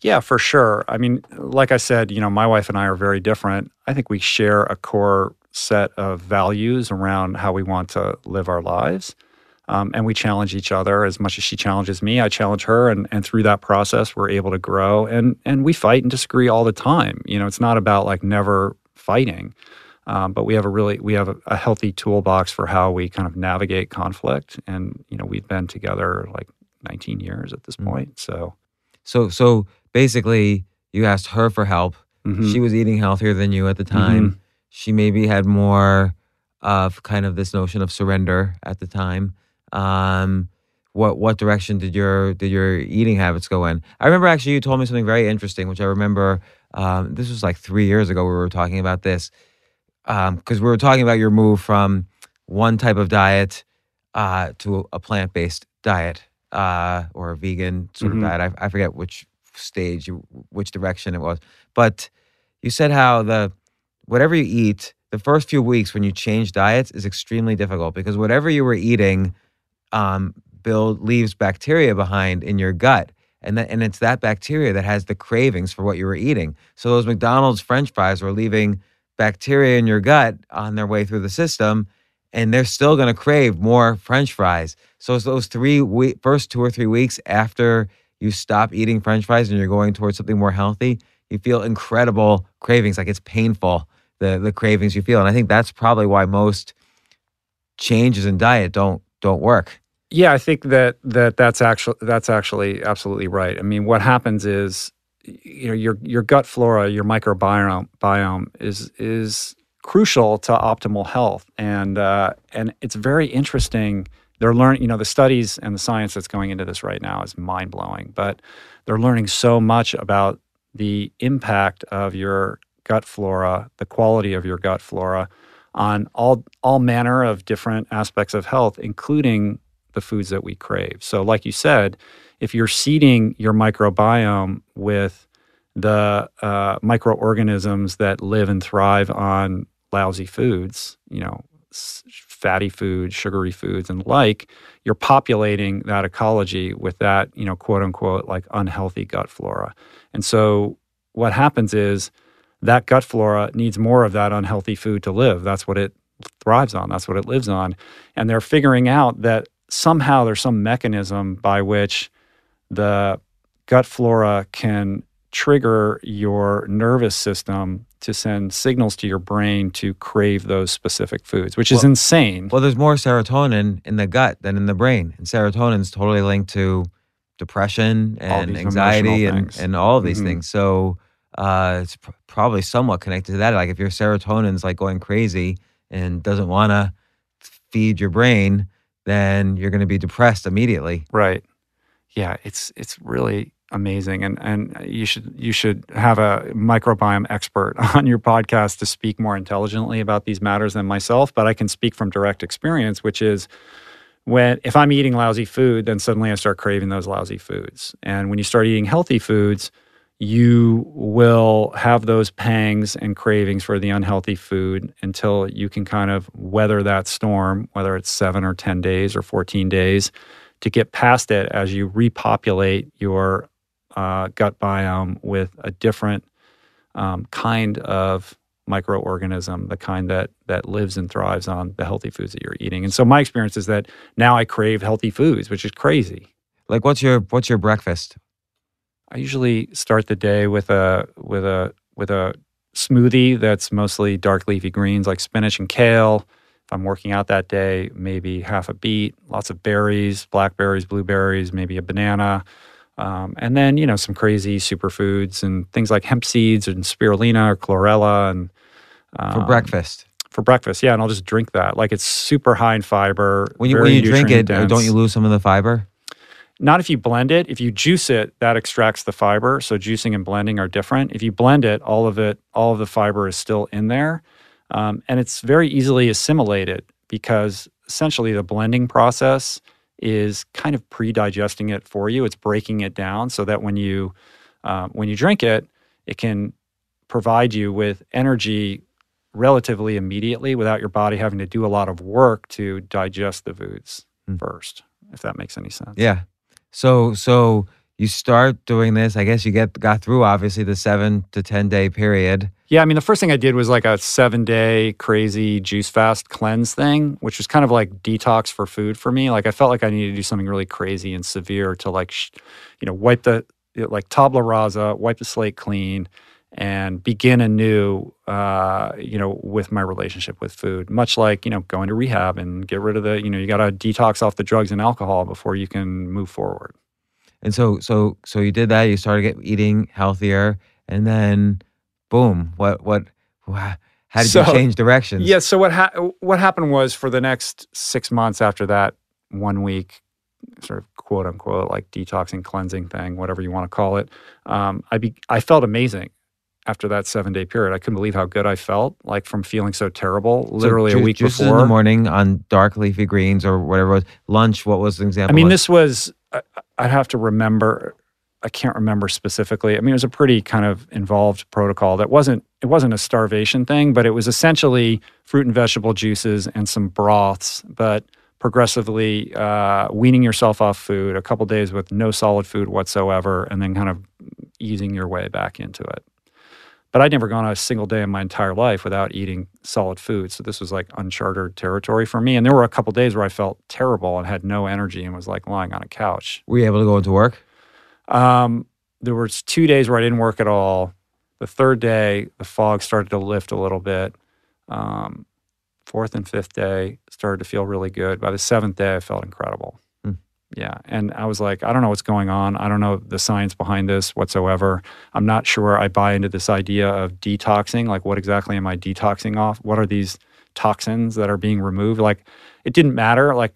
Yeah, for sure. I mean, like I said, you know, my wife and I are very different. I think we share a core set of values around how we want to live our lives. Um, and we challenge each other as much as she challenges me. I challenge her, and, and through that process, we're able to grow. And and we fight and disagree all the time. You know, it's not about like never fighting, um, but we have a really we have a, a healthy toolbox for how we kind of navigate conflict. And you know, we've been together like 19 years at this Mm. point. So So so basically you asked her for help. mhm. She was eating healthier than you at the time. She maybe had more of kind of this notion of surrender at the time. Um, what what direction did your did your eating habits go in? I remember actually you told me something very interesting, which I remember. Um, this was like three years ago. We were talking about this because we were talking about your move from one type of diet uh, to a plant based diet uh, or a vegan sort Mhm. of diet. I, I forget which stage, which direction it was, but you said how the whatever you eat, the first few weeks when you change diets is extremely difficult because whatever you were eating um, build leaves bacteria behind in your gut. And that, and it's that bacteria that has the cravings for what you were eating. So those McDonald's French fries were leaving bacteria in your gut on their way through the system, and they're still going to crave more French fries. So it's those three first two or three weeks after you stop eating French fries and you're going towards something more healthy, you feel incredible cravings. Like it's painful the the cravings you feel, and I think that's probably why most changes in diet don't don't work. Yeah, I think that that that's actually that's actually absolutely right. I mean, what happens is, you know, your your gut flora, your microbiome biome is is crucial to optimal health, and uh, and it's very interesting. They're learning, you know, the studies and the science that's going into this right now is mind blowing. But they're learning so much about the impact of your gut flora, the quality of your gut flora, on all all manner of different aspects of health, including the foods that we crave. So, like you said, if you're seeding your microbiome with the uh, microorganisms that live and thrive on lousy foods, you know, fatty foods, sugary foods, and like, you're populating that ecology with that, you know, quote unquote, like unhealthy gut flora. And so what happens is that gut flora needs more of that unhealthy food to live. That's what it thrives on, that's what it lives on. And they're figuring out that somehow there's some mechanism by which the gut flora can trigger your nervous system to send signals to your brain to crave those specific foods, which is insane. Well, there's more serotonin in the gut than in the brain, and serotonin is totally linked to depression and anxiety and, and all of these Mhm. things. So uh, it's pr- probably somewhat connected to that. Like if your serotonin's like going crazy and doesn't want to feed your brain, then you're going to be depressed immediately. Right. Yeah, it's it's really amazing and and you should you should have a microbiome expert on your podcast to speak more intelligently about these matters than myself, but I can speak from direct experience which is when if I'm eating lousy food, then suddenly I start craving those lousy foods. And when you start eating healthy foods, you will have those pangs and cravings for the unhealthy food until you can kind of weather that storm, whether it's seven or 10 days or 14 days, to get past it as you repopulate your uh, gut biome with a different um, kind of microorganism, the kind that that lives and thrives on the healthy foods that you're eating. And so my experience is that now I crave healthy foods, which is crazy. Like what's your what's your breakfast? I usually start the day with a with a with a smoothie that's mostly dark leafy greens like spinach and kale. If I'm working out that day, maybe half a beet, lots of berries, blackberries, blueberries, maybe a banana, um, and then you know some crazy superfoods and things like hemp seeds and spirulina or chlorella and For um, breakfast. For breakfast, yeah, and I'll just drink that. Like it's super high in fiber. When you when you drink it, nutrient don't you lose some of the fiber? Not if you blend it. If you juice it, that extracts the fiber. So juicing and blending are different. If you blend it, all of it, all of the fiber is still in there, um, and it's very easily assimilated because essentially the blending process is kind of pre-digesting it for you. It's breaking it down so that when you uh, when you drink it, it can provide you with energy relatively immediately without your body having to do a lot of work to digest the foods Mm. first. If that makes any sense. Yeah. So so you start doing this. I guess you get got through obviously the seven to ten day period. Yeah, I mean, the first thing I did was like a seven day crazy juice fast cleanse thing, which was kind of like detox for food for me. Like, I felt like I needed to do something really crazy and severe to like, you know, wipe the, like tabla rasa, wipe the slate clean and begin anew, uh, you know, with my relationship with food. Much like, you know, going to rehab and get rid of the, you know, you got to detox off the drugs and alcohol before you can move forward. And so so so you did that. You started get, eating healthier, and then boom. What what? wha- How did So- you change directions? Yeah. So what ha- what happened was for the next six months after that one week, sort of quote unquote like detoxing cleansing thing, whatever you want to call it, um, I be- I felt amazing after that seven day period. I couldn't believe how good I felt, like from feeling so terrible, So literally a ju- week juices before. in the morning on dark leafy greens or whatever it was. Lunch. What was the example? I mean, this was, I- I'd have to remember, I can't remember specifically. I mean, it was a pretty kind of involved protocol that wasn't, it wasn't a starvation thing, but it was essentially fruit and vegetable juices and some broths, but progressively uh, weaning yourself off food, a couple days with no solid food whatsoever, and then kind of easing your way back into it. But I'd never gone a single day in my entire life without eating solid food. So this was like uncharted territory for me. And there were a couple days where I felt terrible and had no energy and was like lying on a couch. were you able to go into work? Um, there was two days where I didn't work at all. The third day, the fog started to lift a little bit. Um, fourth and fifth day started to feel really good. By the seventh day, I felt incredible. Yeah, and I was like, I don't know what's going on. I don't know the science behind this whatsoever. I'm not sure I buy into this idea of detoxing. Like, what exactly am I detoxing off? What are these toxins that are being removed? Like, it didn't matter. Like,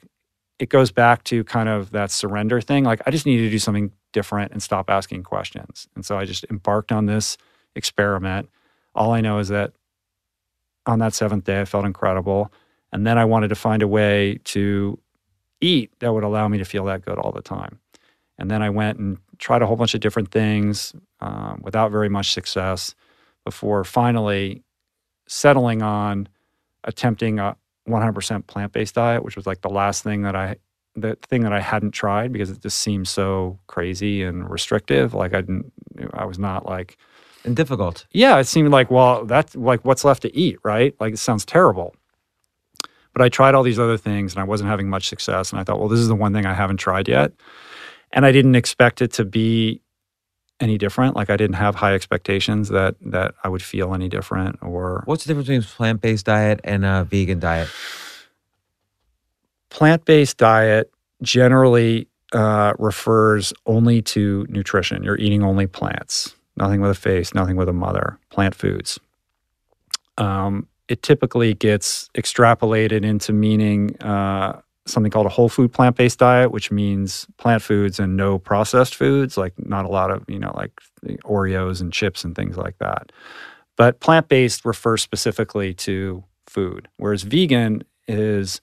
it goes back to kind of that surrender thing. Like, I just needed to do something different and stop asking questions. And so I just embarked on this experiment. All I know is that on that seventh day, I felt incredible. And then I wanted to find a way to eat that would allow me to feel that good all the time. And then I went and tried a whole bunch of different things um, without very much success before finally settling on attempting a 100% plant-based diet, which was like the last thing that I the thing that I hadn't tried because it just seemed so crazy and restrictive. Like I didn't, I was not like, And difficult. yeah, it seemed like, well, that's like what's left to eat, right? Like it sounds terrible. But I tried all these other things and I wasn't having much success. And I thought, well, this is the one thing I haven't tried yet. And I didn't expect it to be any different. Like I didn't have high expectations that that I would feel any different or What's the difference between plant based diet and a vegan diet? plant-based diet generally uh, refers only to nutrition. You're eating only plants, nothing with a face, nothing with a mother, plant foods. Um, it typically gets extrapolated into meaning uh, something called a whole food plant-based diet, which means plant foods and no processed foods, like not a lot of you know like Oreos and chips and things like that. But plant-based refers specifically to food, whereas vegan is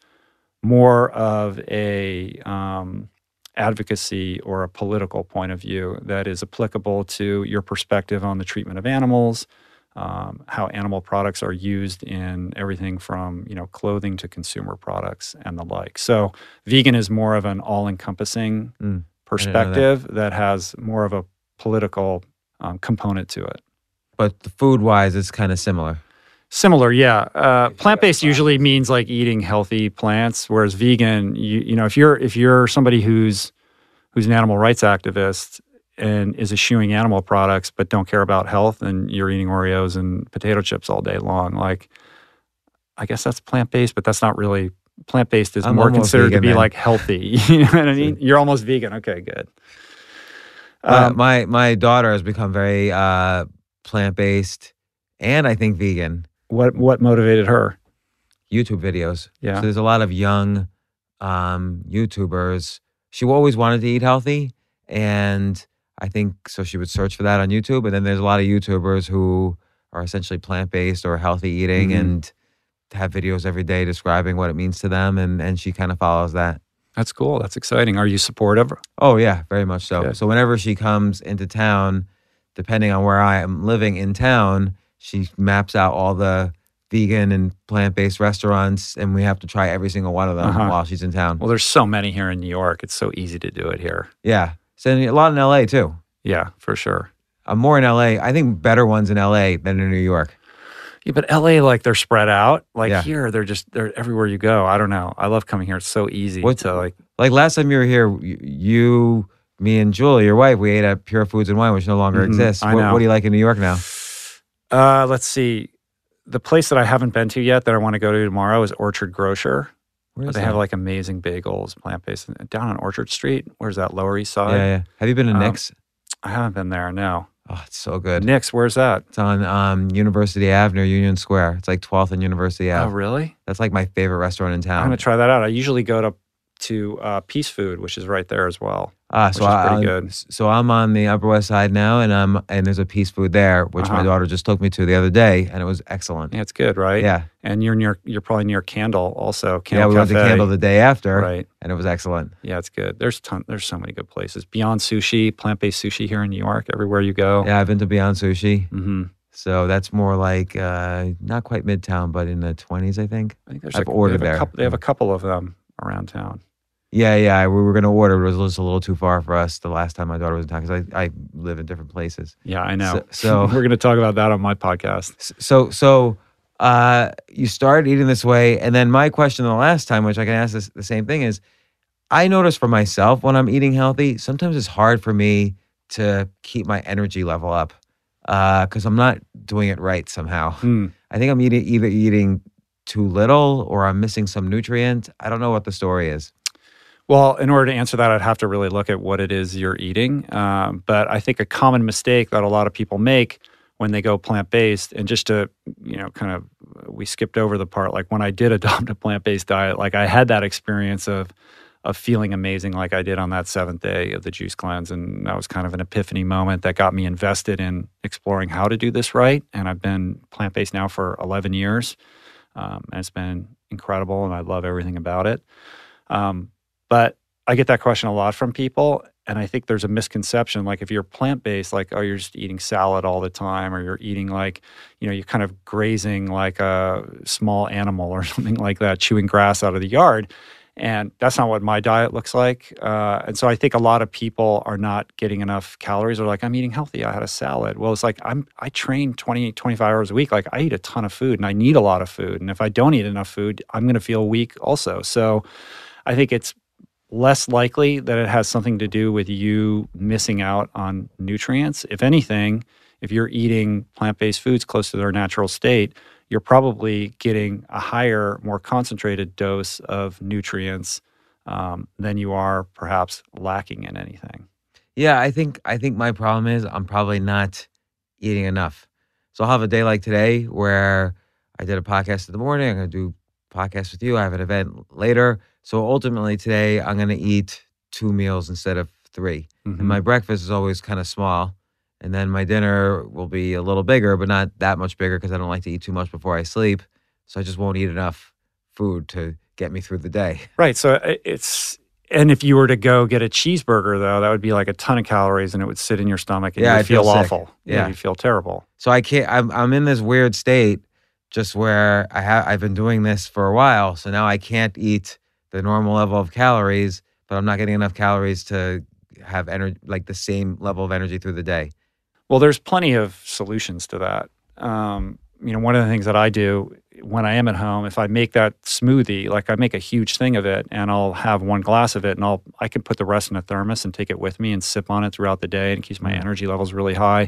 more of a um, advocacy or a political point of view that is applicable to your perspective on the treatment of animals, um, how animal products are used in everything from you know clothing to consumer products and the like. So vegan is more of an all-encompassing Mm, perspective that. has more of a political um, component to it. But the food wise, it's kind of similar. Similar, yeah. Uh, plant-based usually means like eating healthy plants, whereas vegan, you you know, if you're if you're somebody who's who's an animal rights activist and is eschewing animal products but don't care about health, and you're eating Oreos and potato chips all day long, like I guess that's plant-based, but that's not really plant-based. Is I'm more considered to be man. like healthy. you know what I mean? You're almost vegan. Okay, good. Uh, my my daughter has become very uh, plant based, and I think vegan. what what motivated her? YouTube videos. Yeah. So there's a lot of young um, YouTubers. She always wanted to eat healthy, and I think so. She would search for that on YouTube, and then there's a lot of YouTubers who are essentially plant based or healthy eating, Mhm. and have videos every day describing what it means to them, and and she kind of follows that. That's cool. That's exciting. Are you supportive? Oh yeah, very much so. Good. So whenever she comes into town, depending on where I am living in town, she maps out all the vegan and plant-based restaurants and we have to try every single one of them Uh-huh. while she's in town. Well, there's so many here in New York. It's so easy to do it here. yeah. So a lot in LA too. Yeah, for sure. Uh, more in LA. I think better ones in LA than in New York. Yeah, but LA, like they're spread out. Like Yeah. here, they're just they're everywhere you go. I don't know. I love coming here. It's so easy What's, to like. Like last time you were here, you, you me and Julie, your wife, we ate at Pure Foods and Wine, which no longer Mhm, exists. I what, know. what do you like in New York now? Uh, let's see. The place that I haven't been to yet that I want to go to tomorrow is Orchard Grocer. Where is they that? have like amazing bagels, plant based, down on Orchard Street. Where's that? Lower East Side. yeah, yeah. Have you been to Um, Nix? I haven't been there. No. Oh, it's so good. Nix. Where's that? It's on um, University Avenue, Union Square. It's like 12th and University Avenue. Oh, really? That's like my favorite restaurant in town. I'm gonna try that out. I usually go to to uh, Peace Food, which is right there as well. Ah, so I, good. So I'm on the Upper West Side now, and I'm and there's a Peace Food there, which my Uh-huh. daughter just took me to the other day, and it was excellent. Yeah, it's good, right? Yeah, And you're near. You're probably near Candle also. Candle yeah. We went to Candle the day after, Right. and it was excellent. Yeah, it's good. There's ton. There's so many good places. Beyond Sushi, plant based sushi here in New York. Everywhere you go. Yeah, I've been to Beyond Sushi, Mm-hmm. so that's more like uh, not quite Midtown, but in the 20s, I think. I think there's. I've a, ordered they there. Couple, they have a couple of them around town. Yeah, yeah. We were gonna order, it was just a little too far for us the last time my daughter was in town because I, I live in different places. Yeah, I know. So- so- we're going to talk about that on my podcast. So so uh you start eating this way and then my question the last time which I can ask this, the same thing is I notice for myself when I'm eating healthy sometimes it's hard for me to keep my energy level up uh cuz I'm not doing it right somehow. Hmm. I think I'm eating either eating too little or I'm missing some nutrient. I don't know what the story is. Well, in order to answer that, I'd have to really look at what it is you're eating. Um, but I think a common mistake that a lot of people make when they go plant based, and just to, you know, kind of, we skipped over the part like when I did adopt a plant based diet, like I had that experience of, of feeling amazing like I did on that seventh day of the juice cleanse. And that was kind of an epiphany moment that got me invested in exploring how to do this right. And I've been plant based now for 11 years. Um, and it's been incredible, and I love everything about it. Um, but I get that question a lot from people, and I think there's a misconception. Like if you're plant based, like oh, you're just eating salad all the time, or you're eating like, you know, you're kind of grazing like a small animal or something like that, chewing grass out of the yard. And that's not what my diet looks like. Uh, and so I think a lot of people are not getting enough calories or like, I'm eating healthy. I had a salad. Well, it's like I'm, I train 20, 25 hours a week. Like I eat a ton of food and I need a lot of food. And if I don't eat enough food, I'm going to feel weak also. So I think it's less likely that it has something to do with you missing out on nutrients. If anything, if you're eating plant based foods close to their natural state, you're probably getting a higher, more concentrated dose of nutrients um, than you are perhaps lacking in anything. Yeah, I think I think my problem is I'm probably not eating enough. So I'll have a day like today where I did a podcast in the morning. I'm gonna do podcast with you. I have an event later. So ultimately today I'm gonna eat two meals instead of 3 Mhm. And my breakfast is always kind of small. And then my dinner will be a little bigger, but not that much bigger because I don't like to eat too much before I sleep. So I just won't eat enough food to get me through the day. Right. So it's, and if you were to go get a cheeseburger, though, that would be like a ton of calories and it would sit in your stomach and Yeah, you'd I'd feel feel, awful. Yeah. You'd feel terrible. So I can't. I'm I'm in this weird state, just where I have I've been doing this for a while. So now I can't eat the normal level of calories, but I'm not getting enough calories to have energy like the same level of energy through the day. Well, there's plenty of solutions to that. Um, you know, one of the things that I do when I am at home, if I make that smoothie, like I make a huge thing of it, and I'll have one glass of it, and I'll I can put the rest in a thermos and take it with me and sip on it throughout the day, and it keeps my Mm. energy levels really high.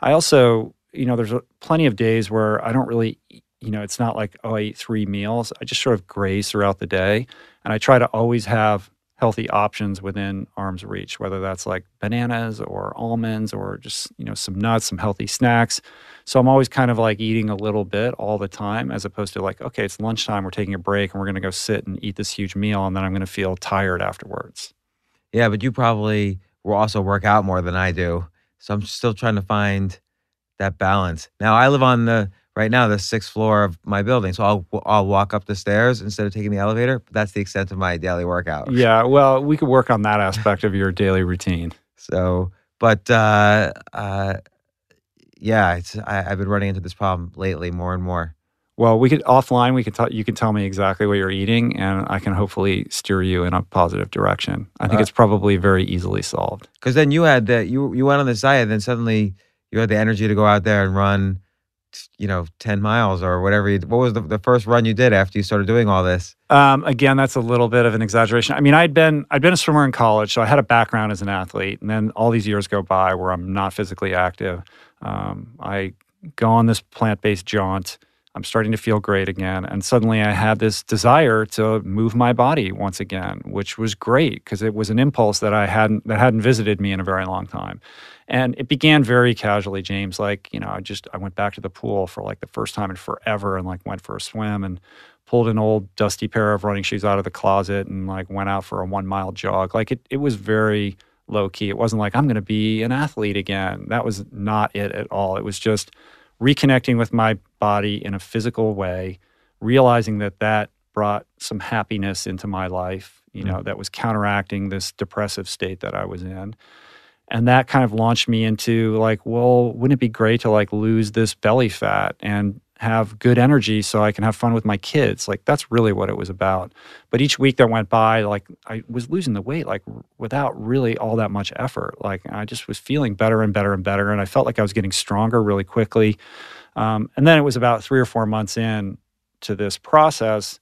I also, you know, there's plenty of days where I don't really, you know, it's not like oh I eat three meals. I just sort of graze throughout the day, and I try to always have healthy options within arm's reach, whether that's like bananas or almonds or just, you know, some nuts, some healthy snacks. So I'm always kind of like eating a little bit all the time as opposed to like, okay, it's lunchtime, we're taking a break and we're going to go sit and eat this huge meal and then I'm going to feel tired afterwards. Yeah, but you probably will also work out more than I do. So I'm still trying to find that balance. Now I live on the right now the sixth floor of my building, so I'll I'll walk up the stairs instead of taking the elevator. But that's the extent of my daily workout. Yeah, well, we could work on that aspect of your daily routine. So, but uh, uh, yeah, it's, I, I've been running into this problem lately more and more. Well, we could offline. We could tell you can tell me exactly what you're eating, and I can hopefully steer you in a positive direction. I think Uh, it's probably very easily solved. Because then you had that you you went on this diet, and then suddenly you had the energy to go out there and run, you know, ten miles or whatever. You, what was the, the first run you did after you started doing all this? Um, again, that's a little bit of an exaggeration. I mean, I'd been I'd been a swimmer in college, so I had a background as an athlete, and then all these years go by where I'm not physically active. Um, I go on this plant based jaunt. I'm starting to feel great again, and suddenly I had this desire to move my body once again, which was great because it was an impulse that I hadn't that hadn't visited me in a very long time. And it began very casually, James. Like, you know, I just I went back to the pool for like the first time in forever and like went for a swim and pulled an old dusty pair of running shoes out of the closet and like went out for a one mile jog. Like it it was very low key. It wasn't like I'm gonna be an athlete again. That was not it at all. It was just reconnecting with my body in a physical way, realizing that that brought some happiness into my life, you mm. know, that was counteracting this depressive state that I was in and that kind of launched me into like well wouldn't it be great to like lose this belly fat and have good energy so i can have fun with my kids? Like that's really what it was about. But each week that went by like i was losing the weight like without really all that much effort. Like i just was feeling better and better and better and i felt like i was getting stronger really quickly. Um, and then it was about three or four months in to this process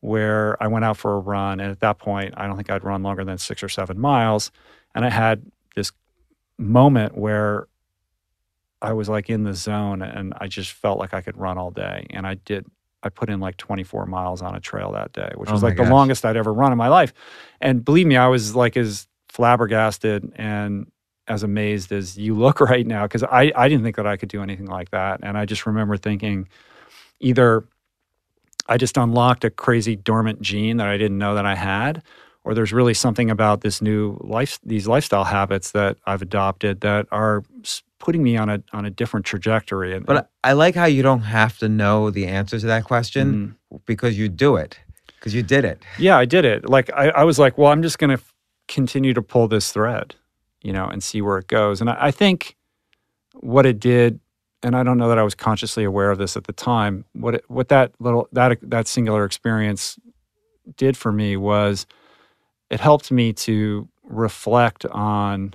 where i went out for a run and at that point i don't think i'd run longer than six or seven miles and i had moment where I was like in the zone and I just felt like I could run all day. And I did, I put in like 24 miles on a trail that day, which Oh was like the longest I'd ever run in my life. And believe me, I was like as flabbergasted and as amazed as you look right now because I, I didn't think that I could do anything like that. And I just remember thinking either I just unlocked a crazy dormant gene that I didn't know that I had, or there's really something about this new life, these lifestyle habits that I've adopted that are putting me on a on a different trajectory. And But I, like how you don't have to know the answer to that question Mhm. because you do it because you did it. yeah, I did it. Like I, I was like, well, I'm just gonna f- continue to pull this thread, you know, and see where it goes. And I, I think what it did, and I don't know that I was consciously aware of this at the time. What it, what that little that that singular experience did for me was it helped me to reflect on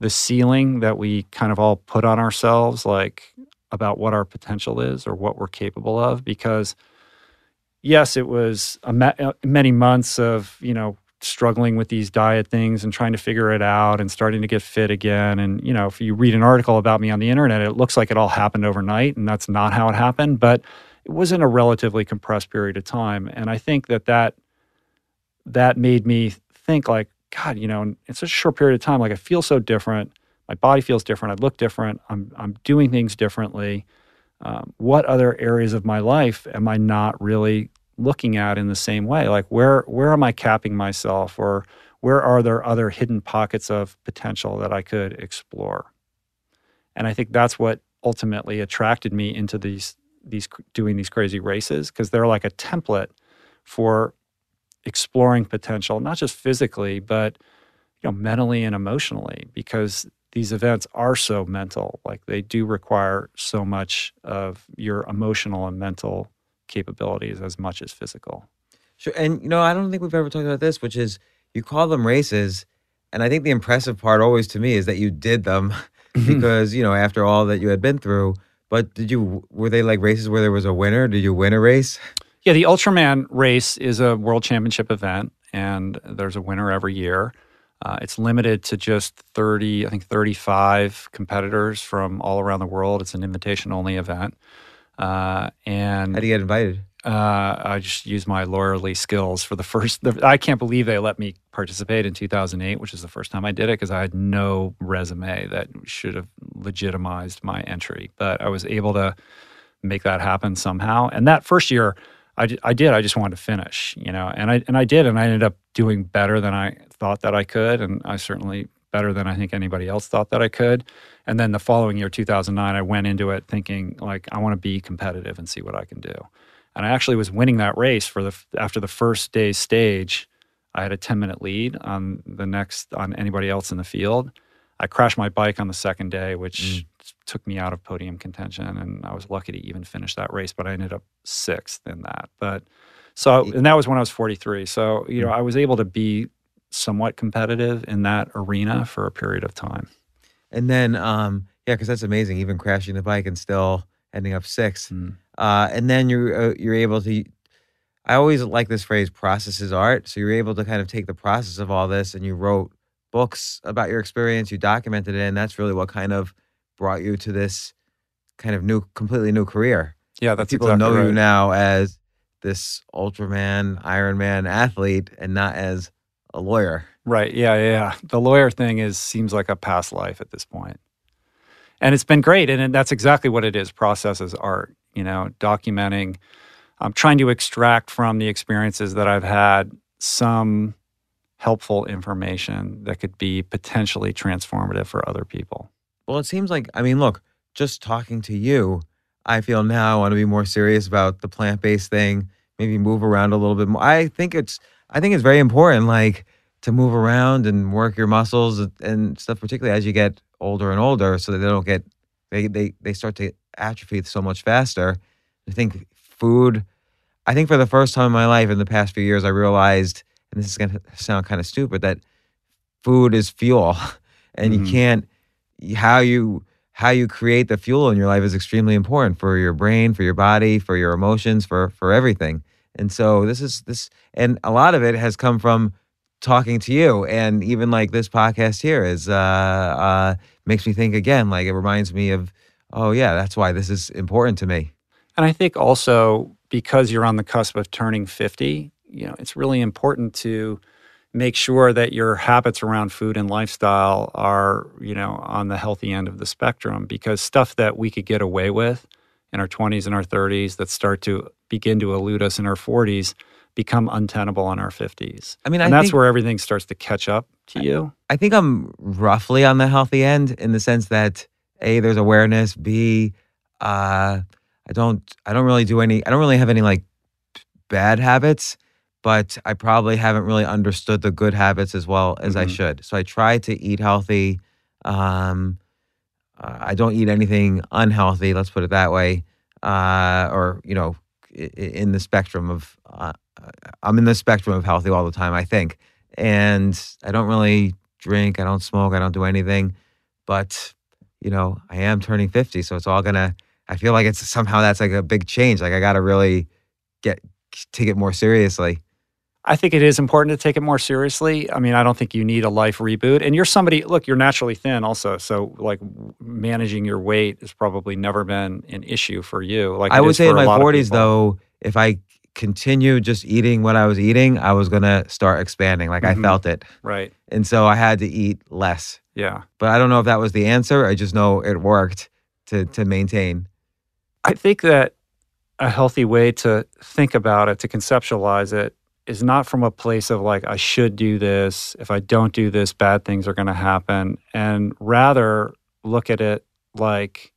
the ceiling that we kind of all put on ourselves, like about what our potential is or what we're capable of. Because yes, it was ma- uh, many months of you know struggling with these diet things and trying to figure it out and starting to get fit again. And you know, if you read an article about me on the internet, it looks like it all happened overnight, and that's not how it happened. But it was in a relatively compressed period of time, and I think that that that made me think like, God, you know, in such a short period of time, like I feel so different. My body feels different. I look different. I'm I'm doing things differently. Um, what other areas of my life am I not really looking at in the same way? Like where where am I capping myself, or where are there other hidden pockets of potential that I could explore? And I think that's what ultimately attracted me into these these doing these crazy races because they're like a template for exploring potential, not just physically, but you know, mentally and emotionally, because these events are so mental. Like they do require so much of your emotional and mental capabilities as much as physical. Sure. And you know, I don't think we've ever talked about this, which is you call them races, and I think the impressive part always to me is that you did them mm-hmm. because, you know, after all that you had been through. But did you were they like races where there was a winner? Did you win a race? Yeah, the Ultraman race is a world championship event, and there's a winner every year. Uh, it's limited to just 30, I think 35 competitors from all around the world. It's an invitation only event. Uh, and How do you get invited? uh, I just used my lawyerly skills for the first. The, I can't believe they let me participate in 2008, which is the first time I did it because I had no resume that should have legitimized my entry. But I was able to make that happen somehow. And that first year, I, I did. I just wanted to finish, you know, and I and I did, and I ended up doing better than I thought that I could, and I certainly better than I think anybody else thought that I could. And then the following year, 2009, I went into it thinking like I want to be competitive and see what I can do. And I actually was winning that race for the after the first day's stage. I had a 10 minute lead on the next on anybody else in the field. I crashed my bike on the second day, which mm. Took me out of podium contention, and I was lucky to even finish that race. But I ended up sixth in that. But so, and that was when I was 43. So you know, mm. I was able to be somewhat competitive in that arena for a period of time. And then, um, yeah, because that's amazing. Even crashing the bike and still ending up sixth. Mm. Uh, and then you're uh, you're able to. I always like this phrase "process is art." So you're able to kind of take the process of all this, and you wrote books about your experience. You documented it, and that's really what kind of brought you to this kind of new, completely new career. Yeah, that's people exactly know right. you now as this Ultraman, Ironman athlete, and not as a lawyer. Right. Yeah, yeah. The lawyer thing is seems like a past life at this point. And it's been great. And that's exactly what it is. Process is art, you know, documenting, I'm trying to extract from the experiences that I've had some helpful information that could be potentially transformative for other people. Well, it seems like, I mean, look, just talking to you, I feel now I want to be more serious about the plant based thing, maybe move around a little bit more. I think it's, I think it's very important, like to move around and work your muscles and stuff, particularly as you get older and older, so that they don't get they they they start to atrophy so much faster. I think food. I think for the first time in my life in the past few years, I realized, and this is going to sound kind of stupid, that food is fuel, and mm-hmm. you can't how you how you create the fuel in your life is extremely important for your brain, for your body, for your emotions, for for everything. And so this is this, and a lot of it has come from talking to you and even like this podcast here is uh uh makes me think again like it reminds me of oh yeah that's why this is important to me and i think also because you're on the cusp of turning 50 you know it's really important to make sure that your habits around food and lifestyle are you know on the healthy end of the spectrum because stuff that we could get away with in our 20s and our 30s that start to begin to elude us in our 40s become untenable in our 50s. I mean, and I that's think, where everything starts to catch up to you. I think I'm roughly on the healthy end in the sense that A, there's awareness, B, uh, I don't I don't really do any I don't really have any like bad habits, but I probably haven't really understood the good habits as well as I Mhm. should. So I try to eat healthy. Um, uh, I don't eat anything unhealthy. Let's put it that way. Uh, or you know, i- i- in the spectrum of, uh, I'm in the spectrum of healthy all the time. I think, and I don't really drink. I don't smoke. I don't do anything. But you know, I am turning 50, so it's all gonna. I feel like it's somehow that's like a big change. Like I got to really get take it more seriously. I think it is important to take it more seriously. I mean, I don't think you need a life reboot. And you're somebody, look, you're naturally thin also. So, like, managing your weight has probably never been an issue for you. Like, I would say in my 40s though, if I continued just eating what I was eating, I was gonna start expanding. Like I Mhm. felt it, Right. and so I had to eat less. Yeah. But I don't know if that was the answer. I just know it worked to to maintain. I think that a healthy way to think about it, to conceptualize it, is not from a place of like, I should do this. If I don't do this, bad things are going to happen. And rather look at it like,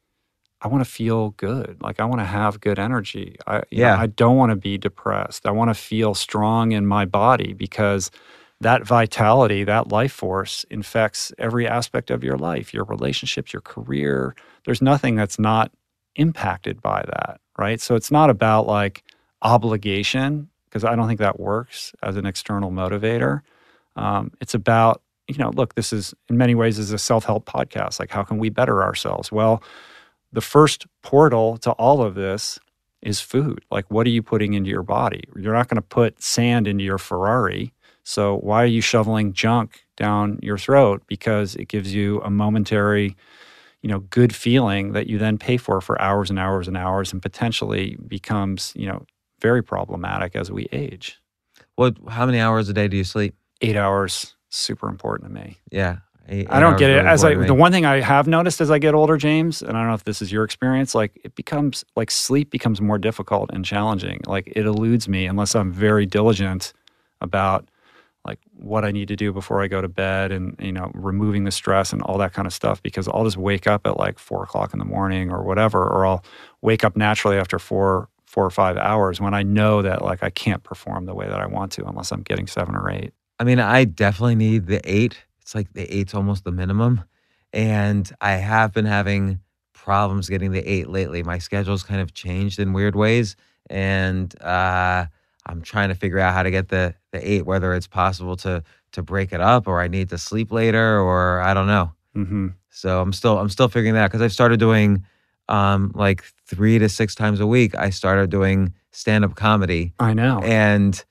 I want to feel good. Like, I want to have good energy. I, you know, Yeah. I don't want to be depressed. I want to feel strong in my body because that vitality, that life force infects every aspect of your life, your relationships, your career. There's nothing that's not impacted by that, right? So it's not about like obligation, because I don't think that works as an external motivator. Um, it's about, you know, look, this is in many ways is a self help podcast. Like, how can we better ourselves? Well, the first portal to all of this is food. Like, what are you putting into your body? You're not going to put sand into your Ferrari. So, why are you shoveling junk down your throat? Because it gives you a momentary, you know, good feeling that you then pay for for hours and hours and hours and potentially becomes, you know, very problematic as we age. What? How many hours a day do you sleep? Eight hours, super important to me. Yeah, eight- I don't get it. As I, the one thing I have noticed as I get older, James, and I don't know if this is your experience, like it becomes like sleep becomes more difficult and challenging. Like it eludes me unless I'm very diligent about like what I need to do before I go to bed and you know removing the stress and all that kind of stuff. Because I'll just wake up at like four o'clock in the morning or whatever, or I'll wake up naturally after four four or five hours when I know that like I can't perform the way that I want to unless I'm getting seven or eight. I mean, I definitely need the eight. It's like the eight's almost the minimum. And I have been having problems getting the eight lately. My schedule's kind of changed in weird ways. And uh, I'm trying to figure out how to get the, the eight, whether it's possible to to break it up or I need to sleep later or I don't know. hmm So I'm still I'm still figuring that out because I've started doing um, like three to six times a week. I started doing stand up comedy I know. and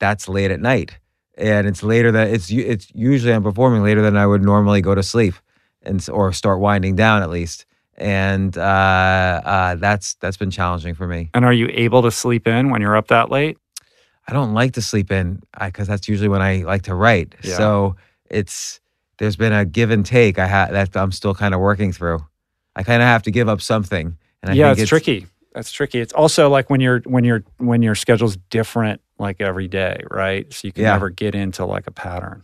that's late at night and it's later that it's it's usually i'm performing later than i would normally go to sleep and or start winding down at least and uh, uh, that's that's been challenging for me And are you able to sleep in when you're up that late? i don't like to sleep in because that's usually when i like to write Yeah. so it's there's been a give and take i had that i'm still kind of working through i kind of have to give up something and I yeah, think it's, tricky. That's tricky. It's also like when you're when you're when your schedule's different like every day, right? So you can Yeah. never get into like a pattern.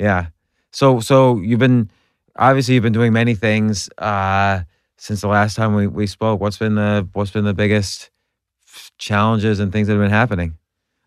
Yeah. So so you've been obviously you've been doing many things uh since the last time we, we spoke. What's been the what's been the biggest challenges and things that have been happening?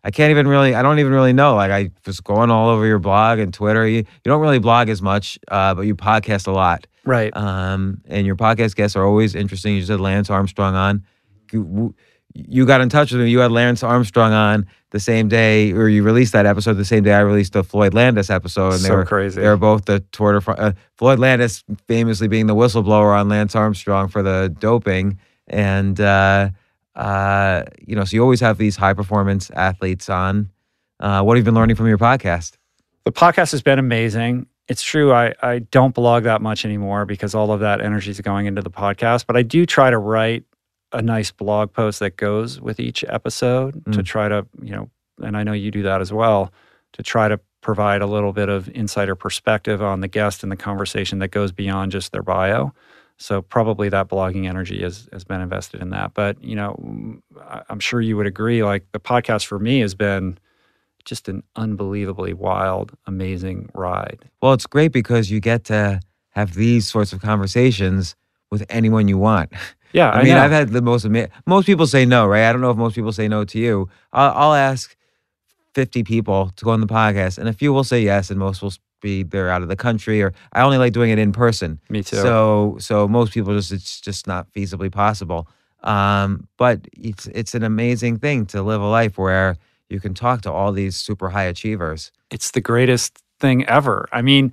I can't even really I don't even really know. Like I was going all over your blog and Twitter. You you don't really blog as much, uh, but you podcast a lot. Right. Um and your podcast guests are always interesting. You just had Lance Armstrong on. You, you got in touch with me. You had Lance Armstrong on the same day, or you released that episode the same day I released the Floyd Landis episode, and they so were crazy. they were both the Tour de Uh, Floyd Landis famously being the whistleblower on Lance Armstrong for the doping, and uh, uh, you know, so you always have these high performance athletes on. Uh, what have you been learning from your podcast? the podcast has been amazing. It's true. I, I don't blog that much anymore because all of that energy is going into the podcast, but I do try to write a nice blog post that goes with each episode to Mm. try to, you know, and I know you do that as well, to try to provide a little bit of insider perspective on the guest and the conversation that goes beyond just their bio. So probably that blogging energy has, has been invested in that. But, you know, mm, I'm sure you would agree, like the podcast for me has been just an unbelievably wild, amazing ride. Well, it's great because you get to have these sorts of conversations with anyone you want. Yeah, I, I, mean, know. I've had the most ama- most people say no, right? I don't know if most people say no to you. I'll, I'll ask 50 people to go on the podcast, and a few will say yes, and most will be they're out of the country, or I only like doing it in person. Me too. So so most people just it's just not feasibly possible. Um, but it's it's an amazing thing to live a life where you can talk to all these super high achievers. it's the greatest thing ever. I mean,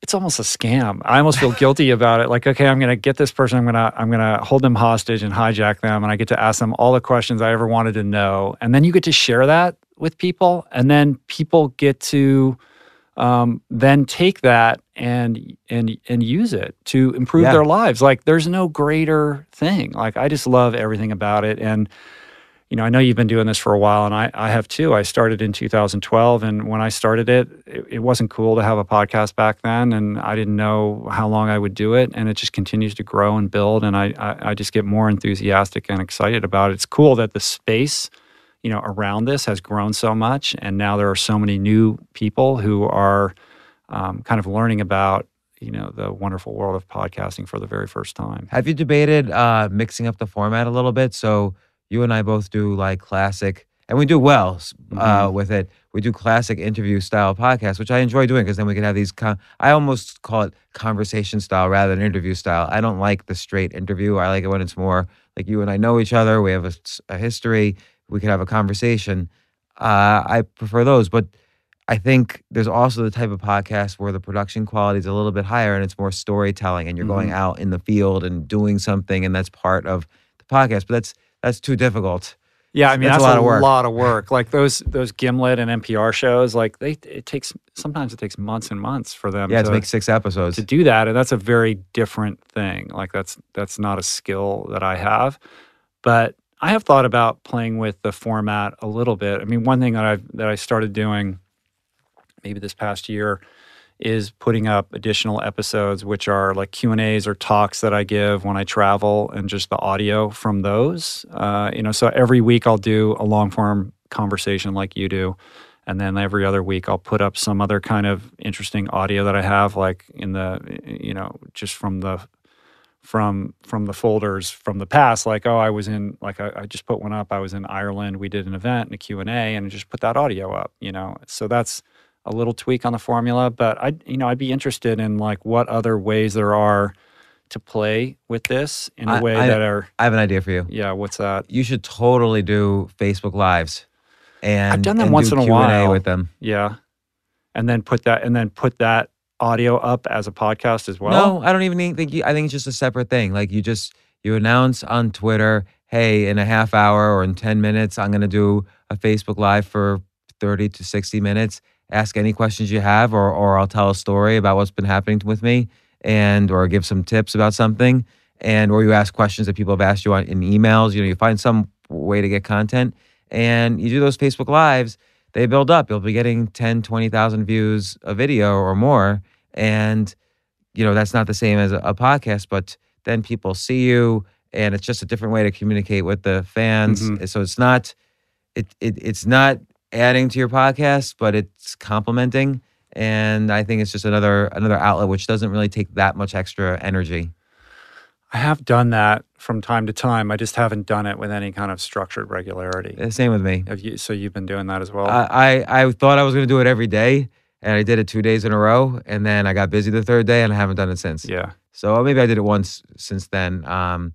it's almost a scam. I almost feel guilty about it. Like, okay, I'm going to get this person. I'm going to I'm going to hold them hostage and hijack them, and I get to ask them all the questions I ever wanted to know, and then you get to share that with people, and then people get to um, then take that and and and use it to improve Yeah. their lives. Like, there's no greater thing. Like, I just love everything about it, and you know, I know you've been doing this for a while, and I, I have too. I started in 2012, and when I started it, it, it wasn't cool to have a podcast back then, and I didn't know how long I would do it, and it just continues to grow and build, and I, I, I just get more enthusiastic and excited about it. It's cool that the space, you know, around this has grown so much, and now there are so many new people who are um, kind of learning about, you know, the wonderful world of podcasting for the very first time. Have you debated uh, mixing up the format a little bit? So you and I both do like classic, and we do well s- uh, with it. We do classic interview style podcasts, which I enjoy doing because then we can have these. Con- I almost call it conversation style rather than interview style. I don't like the straight interview. I like it when it's more like you and I know each other. We have a history. We can have a conversation. Uh, I prefer those, but I think there's also the type of podcast where the production quality is a little bit higher and it's more storytelling and you're going out in the field and doing something and that's part of the podcast. But that's that's too difficult. Yeah, I mean That's that's, a lot of work. lot of work. Like those those Gimlet and NPR shows, like they it takes sometimes it takes months and months for them Yeah, to, to make six episodes. to do that, and that's a very different thing. Like that's that's not a skill that I have, but I have thought about playing with the format a little bit. I mean, one thing that I that I started doing maybe this past year is putting up additional episodes which are like q&a's or talks that i give when i travel and just the audio from those. Uh, you know so every week i'll do a long form conversation like you do. And then every other week i'll put up some other kind of interesting audio that i have like in the you know just from the from from the folders from the past. Like oh i was in like I, I just put one up. I was in ireland. We did an event and a q&a and just put that audio up you know? So that's a little tweak on the formula but i you know i'd be interested in like what other ways there are to play with this in a I- way I- that are I have an idea for you. yeah what's that You should totally do Facebook Lives. And I've done them once do in a Q&A while. with them. yeah and then put that and then put that audio up as a podcast as well no, I don't even think- you, I think it's just a separate thing. Like you just you announce on Twitter, hey, in a half hour or in 10 minutes, I'm going to do a Facebook Live for 30 to 60 minutes. Ask any questions you have, or or I'll tell a story about what's been happening with me, and or give some tips about something, and or you ask questions that people have asked you on in emails. You know, you find some way to get content, and you do those Facebook Lives. They build up. You'll be getting 10, 20,000 views a video or more, and you know that's not the same as a, a podcast, but then people see you, and it's just a different way to communicate with the fans. Mhm. So it's not it, it it's not adding to your podcast, but it's complementing. And I think it's just another another outlet which doesn't really take that much extra energy. i have done that from time to time i just haven't done it with any kind of structured regularity Uh, Same with me. have you so you've been doing that as well I, I I thought I was going to do it every day, and I did it two days in a row, and then I got busy the third day, and I haven't done it since. yeah So maybe I did it once since then. Um,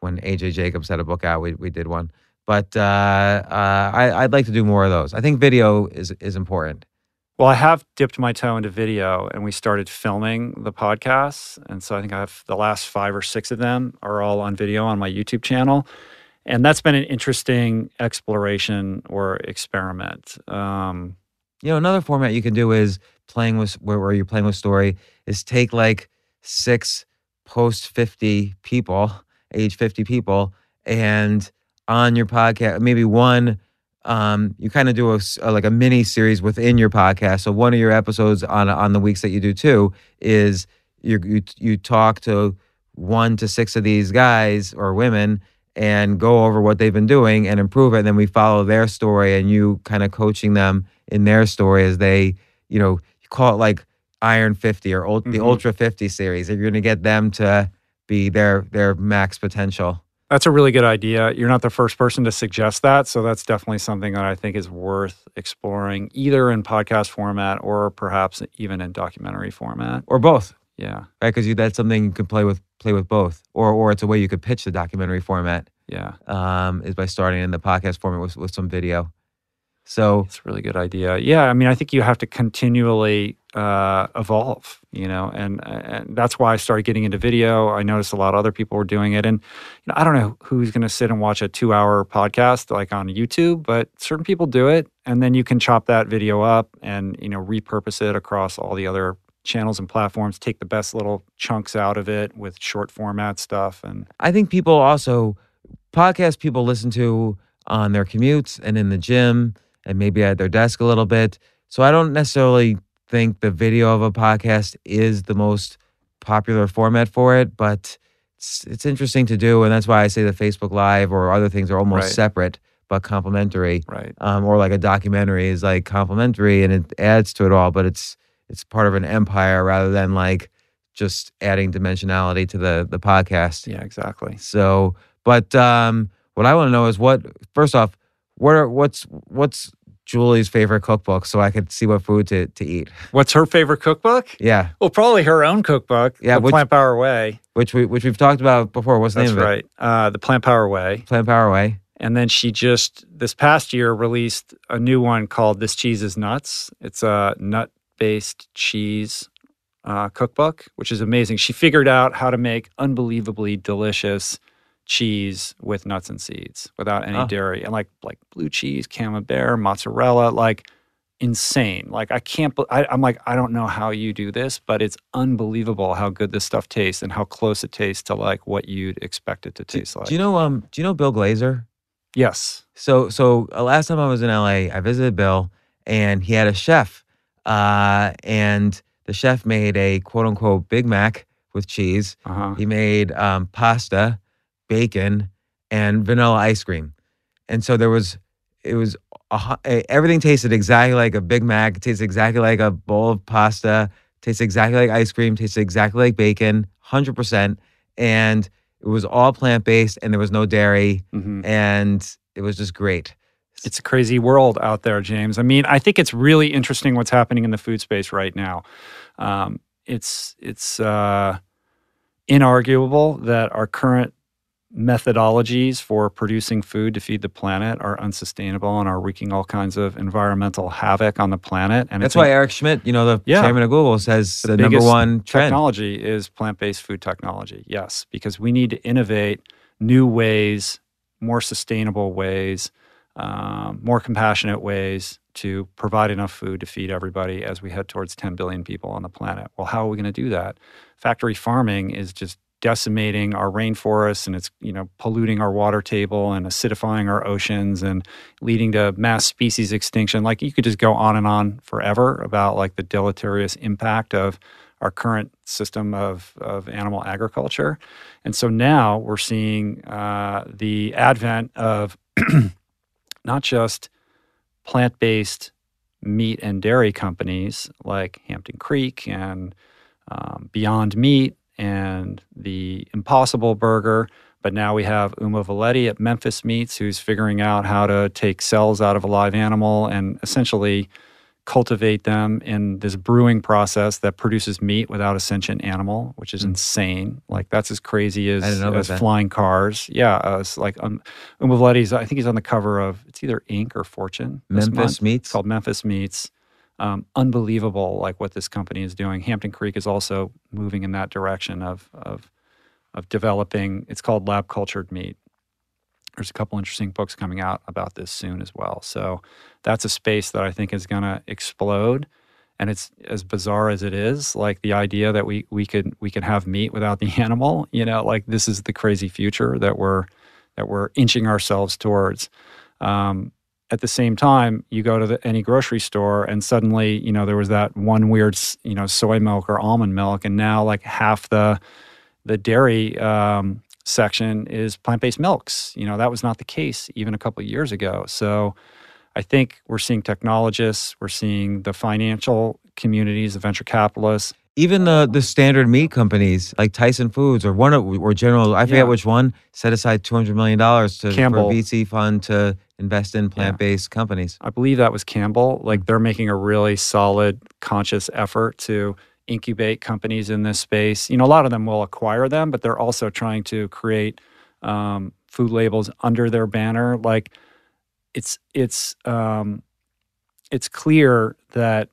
when AJ Jacobs had a book out, we we did one. But uh, uh, I, I'd like to do more of those. I think video is is important. Well, I have dipped my toe into video and we started filming the podcasts. And so I think I have the last five or six of them are all on video on my YouTube channel. And that's been an interesting exploration or experiment. Um, You know, another format you can do is playing with where, where you're playing with story is take like six post 50 people, age 50 people, and on your podcast, maybe one, um, you kind of do a like a mini series within your podcast. So one of your episodes on on the weeks that you do too is you you you talk to one to six of these guys or women and go over what they've been doing and improve it. And then we follow their story and you kind of coaching them in their story as they, you know, you call it like Iron 50 or ult- the Mhm. Ultra 50 series. You're going to get them to be their their max potential. That's a really good idea. You're not the first person to suggest that. So that's definitely something that I think is worth exploring, either in podcast format or perhaps even in documentary format. or both, Yeah. right? Because that's something you can play with play with both, or or it's a way you could pitch the documentary format Yeah. um, is by starting in the podcast format with, with some video. So It's a really good idea. Yeah. I mean, I think you have to continually uh, evolve, you know, and, and that's why I started getting into video. I noticed a lot of other people were doing it. And, you know, I don't know who's going to sit and watch a two hour podcast like on YouTube, but certain people do it. And then you can chop that video up and, you know, repurpose it across all the other channels and platforms, take the best little chunks out of it with short format stuff. And I think people also podcasts people listen to on their commutes and in the gym and maybe at their desk a little bit. So I don't necessarily think the video of a podcast is the most popular format for it, but it's it's interesting to do, and that's why I say the Facebook Live or other things are almost Right. separate but complementary. right. Um, or like a documentary is like complementary and it adds to it all, but it's it's part of an empire rather than like just adding dimensionality to the the podcast. Yeah, exactly. So, but um, what I want to know is what first off, what are what's what's Julie's favorite cookbook so I could see what food to, to eat. What's her favorite cookbook? Yeah, Well, probably her own cookbook, Yeah, The which- Plant Power Way. which we which we've talked about before. What's the That's name of it? right. Uh, the Plant Power Way. Plant Power Way. And then she just this past year released a new one called "This Cheese Is Nuts." It's a nut-based cheese uh, cookbook, which is amazing. She figured out how to make unbelievably delicious cheese with nuts and seeds without any Oh. dairy, and like like blue cheese, camembert, mozzarella, like insane. Like I can't. I, I'm like I don't know how you do this, but it's unbelievable how good this stuff tastes and how close it tastes to like what you'd expect it to taste like. Do you know um Do you know Bill Glazer? yes. So so uh, last time I was in LA, I visited Bill, and he had a chef, uh, and the chef made a quote unquote Big Mac with cheese. Uh huh. He made um, pasta, bacon, and vanilla ice cream. And so there was, it was, a, eh, everything tasted exactly like a Big Mac, tasted exactly like a bowl of pasta, tasted exactly like ice cream, tasted exactly like bacon, 100%. And it was all plant based and there was no dairy. hmm And it was just great. It's a crazy world out there, James. I mean, I think it's really interesting what's happening in the food space right now. Um, it's it's uh, inarguable that our current methodologies for producing food to feed the planet are unsustainable and are wreaking all kinds of environmental havoc on the planet. And That's why Eric Schmidt, you know, the Yeah. chairman of Google, says the, number one trend. technology is plant-based food technology yes because we need to innovate new ways more sustainable ways um, more compassionate ways to provide enough food to feed everybody as we head towards 10 billion people on the planet well how are we going to do that factory farming is just decimating our rainforests and it's you know polluting our water table and acidifying our oceans and leading to mass species extinction. Like you could just go on and on forever about like the deleterious impact of our current system of, of animal agriculture. And so now we're seeing uh, the advent of not just plant-based meat and dairy companies like hampton creek and um, beyond meat and the Impossible Burger. But now we have Uma Valeti at Memphis Meats, who's figuring out how to take cells out of a live animal and essentially cultivate them in this brewing process that produces meat without a sentient animal, which is Mm. insane. Like that's as crazy as, I didn't know about as flying cars. Yeah, uh, it's like um, Uma Valeti's. I think he's on the cover of it's either Inc. or Fortune. Memphis Meats. It's called Memphis Meats. Um, unbelievable, like what this company is doing. Hampton Creek is also moving in that direction of of of developing. It's called lab cultured meat. There's a couple interesting books coming out about this soon as well. So that's a space that I think is going to explode. And it's as bizarre as it is, like the idea that we we could we can have meat without the animal. You know, like this is the crazy future that we're that we're inching ourselves towards. Um, at the same time, you go to the, any grocery store, and suddenly, you know, there was that one weird, you know, soy milk or almond milk, and now like half the the dairy um, section is plant based milks. You know, that was not the case even a couple of years ago. So, I think we're seeing technologists, we're seeing the financial communities, the venture capitalists. Even the the standard meat companies like Tyson Foods or one of, or General, I forget Yeah. which one, set aside two hundred million dollars to for a Campbell. VC fund to invest in plant based companies. I believe that was Campbell. Like they're making a really solid, conscious effort to incubate companies in this space. You know, a lot of them will acquire them, but they're also trying to create um, food labels under their banner. Like it's it's um, it's clear that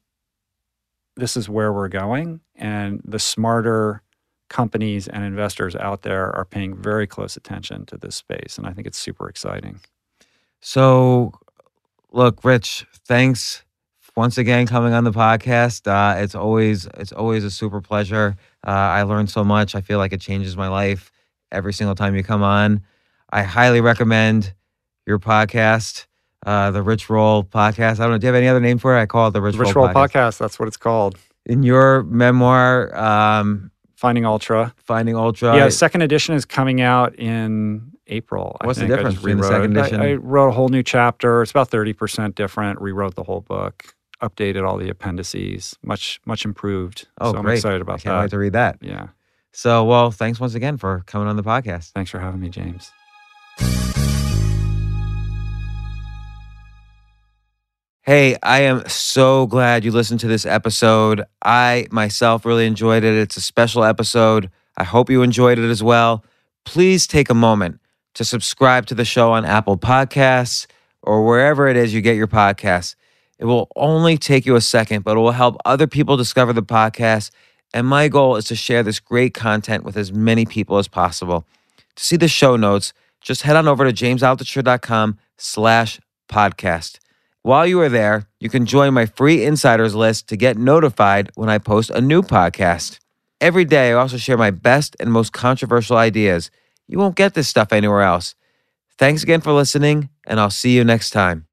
this is where we're going, and the smarter companies and investors out there are paying very close attention to this space, and I think it's super exciting. So, look, Rich, thanks once again coming on the podcast. Uh, it's always it's always a super pleasure. Uh, I learned so much. I feel like it changes my life every single time you come on. I highly recommend your podcast, uh, the Rich Roll podcast. I don't know. Do you have any other name for it? I call it the Rich, Rich Roll, Roll podcast. That's what it's called. In your memoir, um, Finding Ultra. Finding Ultra. yeah, second edition is coming out in April. I What's the. I difference between the second it. I- edition? I, wrote a whole new chapter. It's about thirty percent different. Rewrote the whole book. Updated all the appendices. Much much improved. oh, so I'm great. excited I about can't that. wait to read that. yeah. So, well, thanks once again for coming on the podcast. Thanks for having me, James. Hey, I am so glad you listened to this episode. I myself really enjoyed it. It's a special episode. I hope you enjoyed it as well. Please take a moment to subscribe to the show on Apple Podcasts or wherever it is you get your podcasts. It will only take you a second, but it will help other people discover the podcast. And my goal is to share this great content with as many people as possible. To see the show notes, just head on over to jamesaltucher.com slash podcast. While you are there, you can join my free insiders list to get notified when I post a new podcast. Every day, I also share my best and most controversial ideas. You won't get this stuff anywhere else. Thanks again for listening, and I'll see you next time.